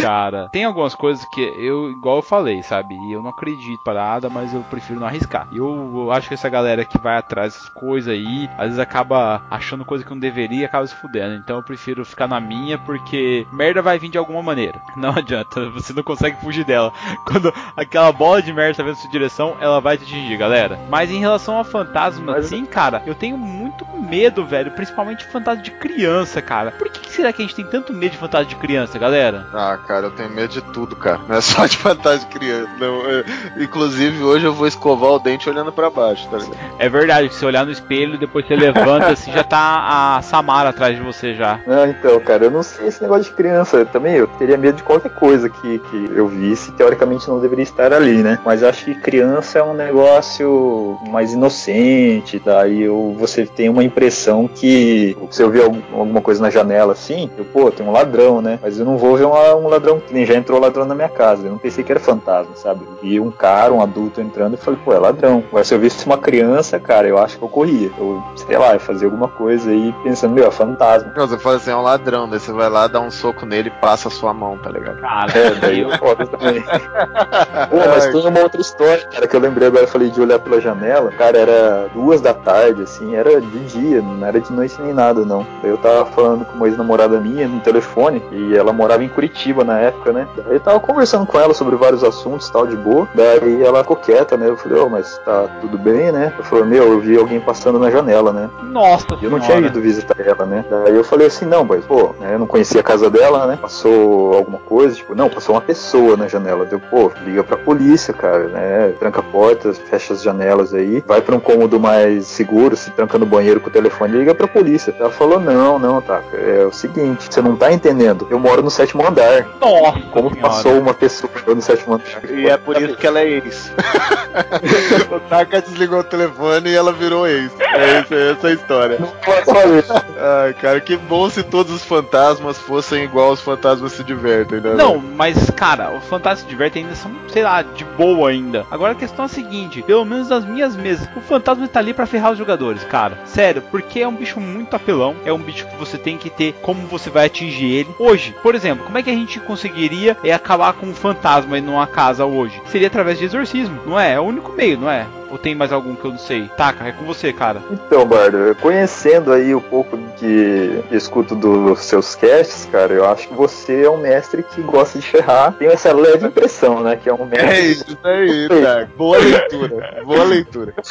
Cara, tem algumas coisas que eu, igual eu falei, sabe? E eu não acredito parada, mas eu prefiro não arriscar. Eu, eu acho que essa galera que vai atrás dessas coisas aí, às vezes acaba achando coisa que não deveria e acaba se fudendo. Então eu prefiro ficar na minha, porque merda vai vir de alguma maneira. Não adianta, você não consegue fugir dela. Quando aquela bola de merda tá vindo na sua direção, ela vai te atingir, galera. Mas em relação a fantasma, Mas- assim, cara, eu tenho muito medo, velho. Principalmente fantasma de criança, cara. Por que, que será que a gente tem tanto medo de fantasma de criança, galera? Ah, cara, eu tenho medo de tudo, cara. Não é só de fantasma de criança. Não, é- Inclusive, hoje eu vou escovar o dente olhando pra baixo, tá ligado? É verdade, que você olhar no espelho, depois você levanta assim, já tá a Samara atrás de você já. Não, então, cara, eu não sei esse negócio de criança. Também eu teria medo de qualquer coisa que, que eu visse, teoricamente não deveria estar ali, né? Mas acho que criança é um negócio mais inocente, daí eu, você tem uma impressão que se eu ver algum- alguma coisa na janela assim, eu, pô, tem um ladrão, né? Mas eu não vou ver uma- um ladrão que nem já entrou ladrão na minha casa. Eu não pensei que era fantasma, sabe? Eu vi um cara, um adulto entrando e falei, pô, é ladrão. Mas se eu visse uma criança, cara, eu acho que eu corria. Eu, sei lá, eu fazia alguma coisa aí pensando, meu, é fantasma. Não, você fala assim, é um ladrão, daí você vai lá, dá um soco nele e passa a sua mão, tá ligado? Cara, É, daí eu, eu foda também. Pô, mas tem uma outra história, cara, que eu lembrei agora, eu falei de olhar pela janela. Cara, era duas da tarde, assim, era de dia, não era de noite nem nada, não. Daí eu tava falando com uma ex-namorada minha no telefone, e ela morava em Curitiba na época, né? Daí eu tava conversando com ela sobre vários assuntos, tal, de boa. Daí ela ficou quieta, né? Eu falei, ô, mas tá tudo bem, né? Ela falou, meu, eu vi alguém passando na janela, né? nossa eu não senhora. tinha ido visitar ela, né? Daí eu falei assim, não, mas, pô, né, eu não conhecia a casa dela, né? Passou alguma coisa, tipo, não, passou uma pessoa na janela. Deu, pô, liga pra polícia, cara, né? Tranca portas, fecha as janelas aí, vai pra um cômodo mais seguro, se tranca no banheiro com o telefone, liga pra polícia. Ela falou, não, não, tá, é o seguinte, você não tá entendendo. Eu moro no sétimo andar. Nossa Como senhora. passou uma pessoa no sétimo andar? E é por isso que ela é ex. o Taka desligou o telefone e ela virou ex. É isso, essa é a história. Fazer. Ai, cara, que bom se todos os fantasmas fossem igual os fantasmas se divertem, né? Não, mas cara, os fantasmas de Diverte ainda são, sei lá, de boa ainda. Agora a questão é a seguinte, pelo menos nas minhas mesas, o fantasma tá ali pra ferrar os jogadores, cara. Sério, porque é um bicho muito apelão, é um bicho que você tem que ter como você vai atingir ele. Hoje, por exemplo, como é que a gente conseguiria é, acabar com um fantasma em uma casa hoje? Seria através de exorcismo, não é? É o único meio, não é? Ou tem mais algum que eu não sei? Taca, é com você, cara. Então, Bardo, conhecendo aí o pouco que escuto dos seus casts, cara, eu acho que você é um mestre que gosta de ferrar. Tenho essa leve impressão, né? Que é um É mestre. isso aí, tá. Boa leitura. Boa leitura.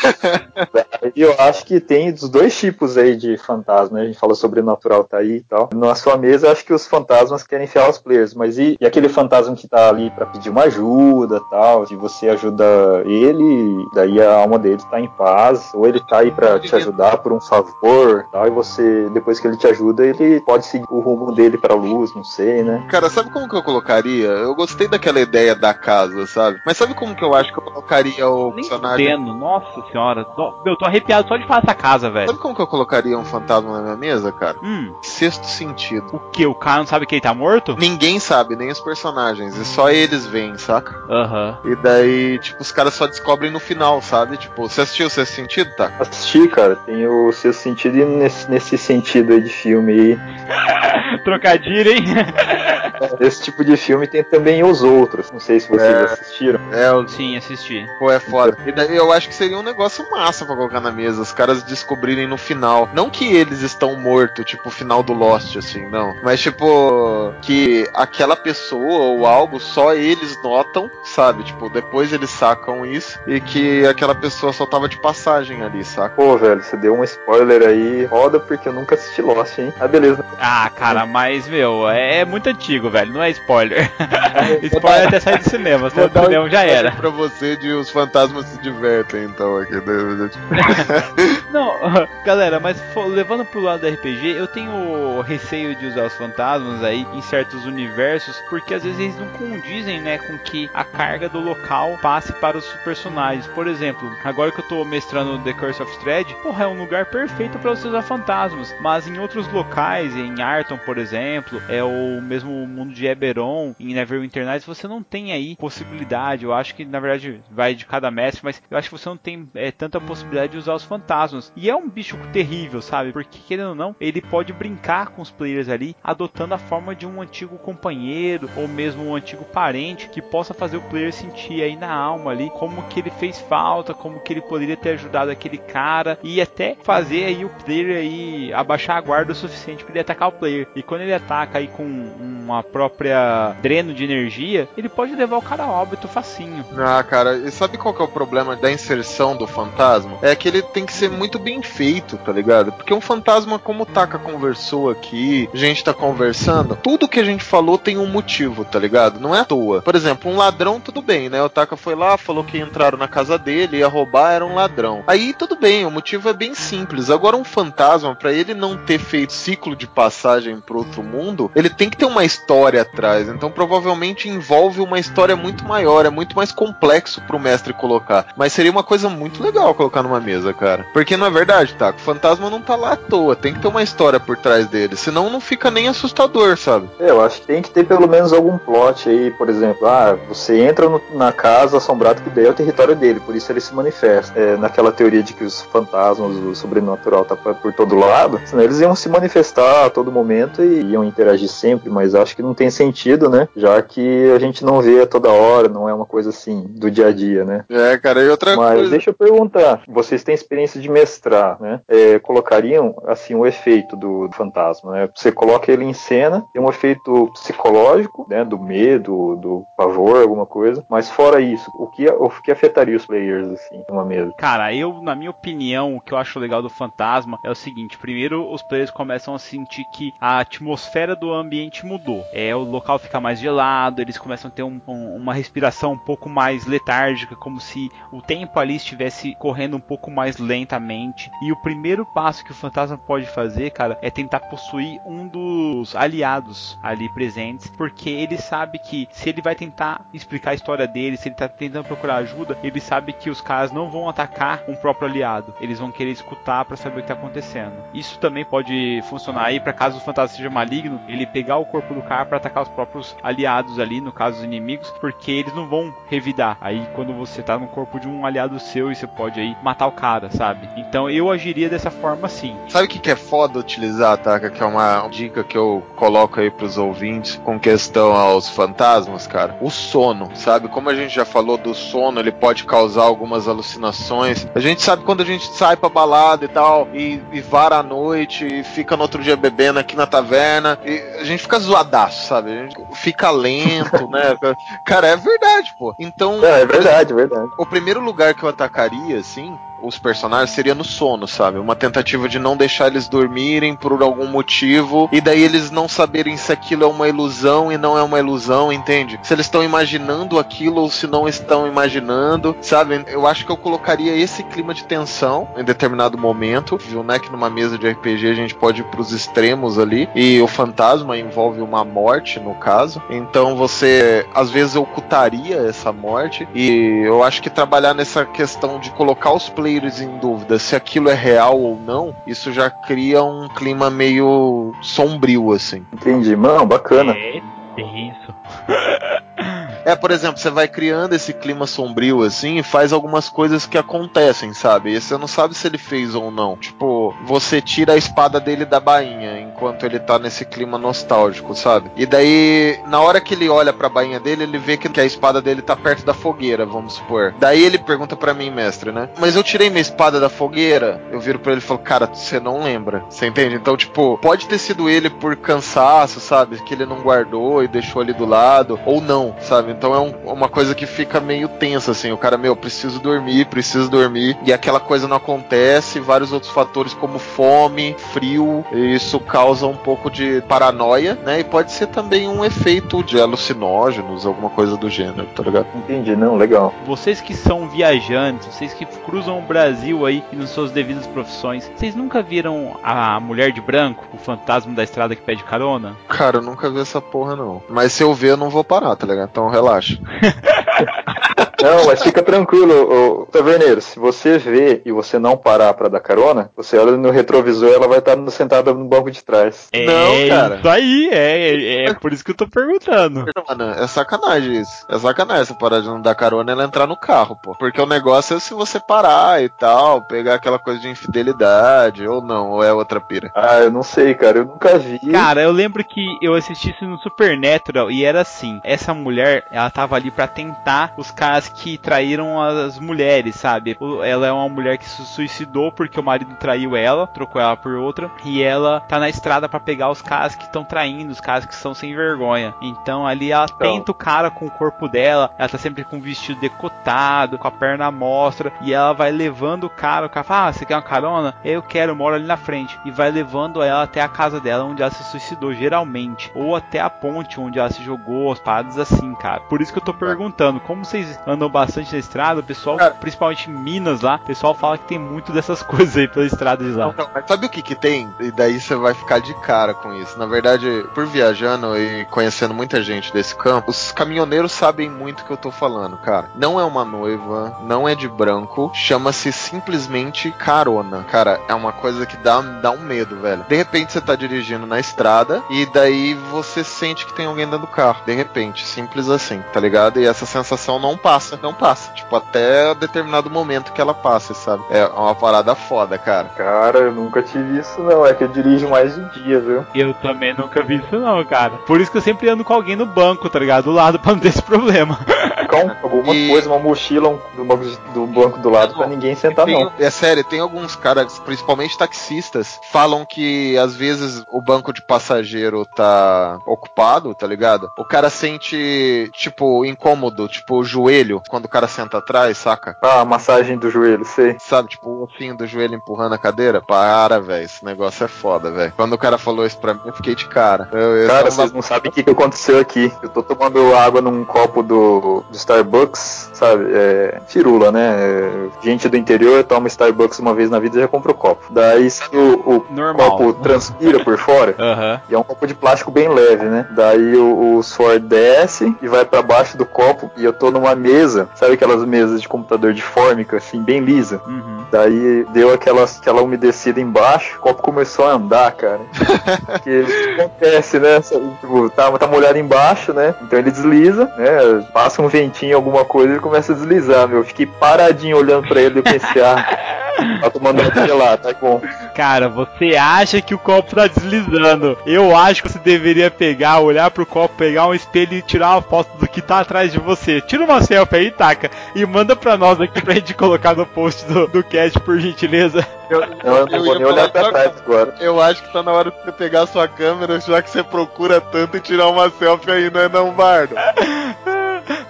E eu acho que tem dos dois tipos aí de fantasma, né? A gente falou sobre natural tá aí e tal. Na sua mesa, eu acho que os fantasmas querem ferrar os players, mas e, e aquele fantasma que tá ali pra pedir uma ajuda tal? Se você ajuda ele, daí a alma dele tá em paz, ou ele tá aí pra te ajudar por um favor tal, e você, depois que ele te ajuda, ele pode seguir o rumo dele pra luz, não sei, né? Cara, sabe como que eu colocaria? Eu gostei daquela ideia da casa, sabe? Mas sabe como que eu acho que eu colocaria o Nem personagem? fudendo, nossa senhora. No- Meu, tô arrepiado só de falar essa casa, velho. Sabe como que eu colocaria um fantasma na minha mesa, cara? Hum, Sexto sentido. o que? O cara não sabe que ele tá morto? Ninguém sabe, nem os personagens, e só eles veem, saca? Aham. E daí, tipo, os caras só descobrem no final, sabe? Tipo, você assistiu o sexto sentido, tá? Assisti, cara, tem o seu sentido e nesse, nesse sentido aí de filme aí. Trocadilho, hein? Esse tipo de filme tem também os outros. Não sei se vocês É. assistiram. É, o Sim, assisti. Pô, é foda. E daí eu acho que seria um negócio massa pra colocar na mesa. Os caras descobrirem no final. Não que eles estão mortos, tipo o final do Lost, assim, não. Mas tipo, que aquela pessoa ou algo só eles notam, sabe? Tipo, depois eles sacam isso. E que aquela pessoa só tava de passagem ali, saca? Pô, velho, você deu um spoiler aí. Roda porque eu nunca assisti Lost, hein? Ah, beleza. Ah, cara, mas, meu, é, é muito antigo, velho. Não é spoiler. spoiler até sair do cinema. Saiu do cinema já era. Pra você de os fantasmas se divertem, então, aqui. né? Não, galera, mas levando pro lado do RPG, eu tenho receio de usar os fantasmas aí em certos universos, porque às vezes eles não condizem, né, com que a carga do local passe para os personagens. Por exemplo, agora que eu tô mestrando The Curse of Thread, porra, é um lugar perfeito para você usar fantasmas, mas em outros locais, em Arton, por exemplo, é o mesmo mundo de Eberron, em Neverwinter Nights, você não tem aí possibilidade. Eu acho que na verdade vai de cada mestre, mas eu acho que você não tem é, tanta possibilidade de usar os fantasmas. E é um bicho terrível, sabe? Porque querendo ou não, ele pode brincar com os players ali, adotando a forma de um antigo companheiro ou mesmo um antigo parente que possa fazer o player sentir aí na alma ali como que ele fez falta, como que ele poderia ter ajudado aquele cara e até fazer aí o player aí abaixar a guarda o suficiente para ele atacar o player. E quando ele ataca aí com uma própria dreno de energia, ele pode levar o cara a óbito facinho. Ah, cara, e sabe qual que é o problema da inserção do fantasma? É que ele tem que ser muito bem feito, tá ligado? Porque um fantasma, como o Taka conversou aqui, a gente tá conversando, tudo que a gente falou tem um motivo, tá ligado? Não é à toa. Por exemplo, um ladrão, tudo bem, né? O Taka foi lá, falou que entraram na casa dele, ia roubar, era um ladrão. Aí tudo bem, o motivo é bem simples. Agora, um fantasma, pra ele não ter feito ciclo de passagem pro outro mundo, ele tem que ter uma história atrás. Então, provavelmente envolve uma história muito maior, é muito mais complexo pro mestre colocar. Mas seria uma coisa muito legal colocar numa mesa, cara. Porque não é verdade, tá? O fantasma não tá lá à toa, tem que ter uma história por trás dele. Senão não fica nem assustador, sabe? É, eu acho que tem que ter pelo menos algum plot aí, por exemplo, ah, você entra no- na casa assombrada que daí é o território dele, por isso ele se manifesta. É, naquela teoria de que os fantasmas, o sobrenatural tá por todo lado, senão eles iam se manifestar a todo momento e iam interagir sempre, mas acho que não tem sentido, né? Já que a gente não vê a toda hora, não é uma coisa assim do dia a dia, né? É, cara, e outra Mas coisa. deixa eu perguntar, vocês têm experiência de mestrar, né? É, colocariam assim o efeito do fantasma, né? Você coloca ele em cena, tem um efeito psicológico, né? Do medo, do pavor, alguma coisa. Mas fora isso, o que, o que afetaria os players assim, numa mesa? Cara, eu, na minha opinião, o que eu acho legal do fantasma é o seguinte: primeiro, os players começam a sentir que a atmosfera do ambiente mudou. É, o local fica mais gelado, eles começam a ter um- um- uma respiração um pouco mais letárgica, como se o tempo ali estivesse correndo um pouco mais lentamente. E o primeiro passo que o fantasma pode fazer, cara, é tentar possuir um dos aliados ali presentes, porque ele sabe que se ele vai tentar explicar a história dele, se ele tá tentando procurar ajuda, ele sabe que os caras não vão atacar um próprio aliado. Eles vão querer escutar pra saber o que tá acontecendo. Isso também pode funcionar aí para caso o fantasma seja maligno, ele pegar o corpo do cara pra atacar os próprios aliados ali, no caso os inimigos, porque eles não vão revidar. Aí quando você tá no corpo de um aliado seu e você pode aí matar o cara, sabe? Então eu agiria dessa forma sim. Sabe o que, que é foda utilizar, Taka? Que é uma dica que eu coloco aí pros ouvintes com questão aos fantasmas, cara. O sono, sabe? Como a gente já falou do sono, ele pode causar algumas alucinações. A gente sabe quando a gente sai pra balada e tal, e, e vara à noite, e fica no outro dia bebendo aqui na taverna, e a gente fica zoadaço, sabe? A gente fica lento, né? Cara, é verdade, pô. Então. É, é verdade, é verdade. O primeiro lugar que eu atacaria, assim, os personagens seria no sono, sabe? Uma tentativa de não deixar eles dormirem por algum motivo e daí eles não saberem se aquilo é uma ilusão e não é uma ilusão, entende? Se eles estão imaginando aquilo ou se não estão imaginando, sabe? Eu acho que eu colocaria esse clima de tensão em determinado momento, viu, né? Que numa mesa de RPG a gente pode ir pros extremos ali e o fantasma envolve uma morte, no caso. Então você, às vezes, ocultaria essa morte e eu acho que trabalhar nessa questão de colocar os players em dúvida se aquilo é real ou não, isso já cria um clima meio sombrio, assim. Entendi. Mano, bacana. É tenso. É, por exemplo, você vai criando esse clima sombrio assim e faz algumas coisas que acontecem, sabe? E você não sabe se ele fez ou não. Tipo, você tira a espada dele da bainha enquanto ele tá nesse clima nostálgico, sabe? E daí, na hora que ele olha pra bainha dele, ele vê que a espada dele tá perto da fogueira, vamos supor. Daí ele pergunta pra mim, mestre, né? Mas eu tirei minha espada da fogueira? Eu viro pra ele e falo, cara, você não lembra. Você entende? Então, tipo, pode ter sido ele por cansaço, sabe? Que ele não guardou e deixou ali do lado, ou não, sabe? Então é um- uma coisa que fica meio tensa, assim. O cara, meu, preciso dormir, preciso dormir. E aquela coisa não acontece. Vários outros fatores, como fome, frio, e isso causa um pouco de paranoia, né? E pode ser também um efeito de alucinógenos, alguma coisa do gênero, tá ligado? Entendi, não, legal. Vocês que são viajantes, vocês que cruzam o Brasil aí nas suas devidas profissões, vocês nunca viram a mulher de branco, o fantasma da estrada que pede carona? Cara, eu nunca vi essa porra, não. Mas se eu ver, eu não vou parar, tá ligado? Então relaxa eu acho. Não, mas fica tranquilo, ô, taverneiro. Se você vê e você não parar pra dar carona, você olha no retrovisor ela vai estar sentada no banco de trás. É Não, cara. isso aí, é, é, é por isso que eu tô perguntando. Mano, é sacanagem isso. É sacanagem essa parada de não dar carona ela entrar no carro, pô. Porque o negócio é se você parar e tal, pegar aquela coisa de infidelidade, ou não, ou é outra pira. Ah, eu não sei, cara, eu nunca vi. Cara, eu lembro que eu assisti isso no Supernatural e era assim: essa mulher, ela tava ali pra tentar os caras que traíram as mulheres, sabe? Ela é uma mulher que se suicidou porque o marido traiu ela, trocou ela por outra, e ela tá na estrada pra pegar os caras que estão traindo, os caras que são sem vergonha. Então ali ela tenta o cara com o corpo dela, ela tá sempre com o vestido decotado, com a perna à mostra, e ela vai levando o cara, o cara fala, ah, você quer uma carona? Eu quero, eu moro ali na frente. E vai levando ela até a casa dela, onde ela se suicidou, geralmente. Ou até a ponte onde ela se jogou, as paradas assim, cara. Por isso que eu tô perguntando, como vocês andam bastante na estrada, o pessoal, Cara. principalmente em Minas lá, o pessoal fala que tem muito dessas coisas aí pela estrada de lá. Mas sabe o que que tem? E daí você vai ficar de cara com isso. Na verdade, por viajando e conhecendo muita gente desse campo, os caminhoneiros sabem muito o que eu tô falando, cara. Não é uma noiva, não é de branco, chama-se simplesmente carona. Cara, é uma coisa que dá, dá um medo, velho. De repente você tá dirigindo na estrada e daí você sente que tem alguém dentro do carro. De repente, simples assim, tá ligado? E essa sensação não passa, não passa. Tipo, até determinado momento que ela passa, sabe? É uma parada foda, cara. Cara, eu nunca tive isso não, é que eu dirijo mais de dia, viu? Eu também nunca vi isso não, cara. Por isso que eu sempre ando com alguém no banco, tá ligado? Do lado pra não ter esse problema. Um- alguma E- coisa, uma mochila um- do, banco, do banco do lado pra ninguém sentar Tem- não. É sério, tem alguns caras, principalmente taxistas, falam que às vezes o banco de passageiro tá ocupado, tá ligado? O cara sente, tipo, incômodo, tipo, o joelho, quando o cara senta atrás, saca? Ah, massagem do joelho, sei. Sabe, tipo, o ossinho do joelho empurrando a cadeira? Para, velho, esse negócio é foda, velho. Quando o cara falou isso pra mim, eu fiquei de cara. Eu, é Cara, vocês não sabem o que, que aconteceu aqui. Eu tô tomando água num copo do, do Starbucks, sabe? É, firula, né? É, gente do interior toma Starbucks uma vez na vida e já compra o copo. Daí se o, o copo transpira por fora, Aham. e é um copo de plástico bem leve, né? Daí o, o suor desce e vai pra baixo do copo. E eu tô numa mesa, sabe aquelas mesas de computador de fórmica, assim, bem lisa? Uhum. Daí deu aquela, aquela umedecida embaixo, o copo começou a andar, cara. Porque acontece, né? Tipo, tá, tá molhado embaixo, né? Então ele desliza, né? Passa um ventinho, alguma coisa, ele começa a deslizar, meu. Eu Fiquei paradinho olhando pra ele e eu pensei, ah, tá tomando água gelada, tá bom. Cara, você acha que o copo tá deslizando. Eu acho que você deveria pegar, olhar pro copo, pegar um espelho e tirar uma foto do que tá atrás de você. Tira uma selfie aí, taca, e manda pra nós aqui pra gente colocar no post do, do cast, por gentileza. Eu, Eu não vou nem olhar pra trás agora. Eu acho que tá na hora de você pegar a sua câmera, já que você procura tanto e tirar uma selfie aí, não é não, Bardo?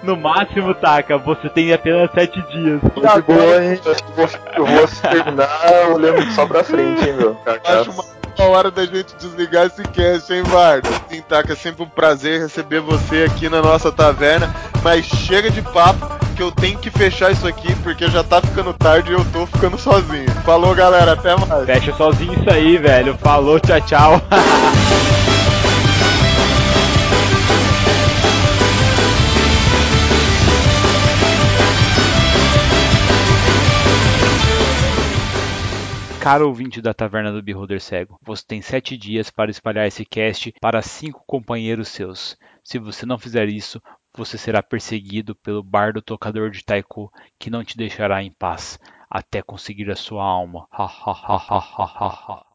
No máximo, taca, você tem apenas sete dias. De boa, hein? Eu vou, eu vou terminar olhando só pra frente, hein, meu. Acho uma boa hora da gente desligar esse cast, hein, Bardo? Sim, Taca, é sempre um prazer receber você aqui na nossa taverna, mas chega de papo que eu tenho que fechar isso aqui porque já tá ficando tarde e eu tô ficando sozinho. Falou, galera, até mais. Fecha sozinho isso aí, velho. Falou, tchau, tchau. Caro ouvinte da Taverna do Beholder Cego, você tem sete dias para espalhar esse cast para cinco companheiros seus. Se você não fizer isso, você será perseguido pelo bardo tocador de taiko que não te deixará em paz até conseguir a sua alma. Ha ha ha ha ha ha.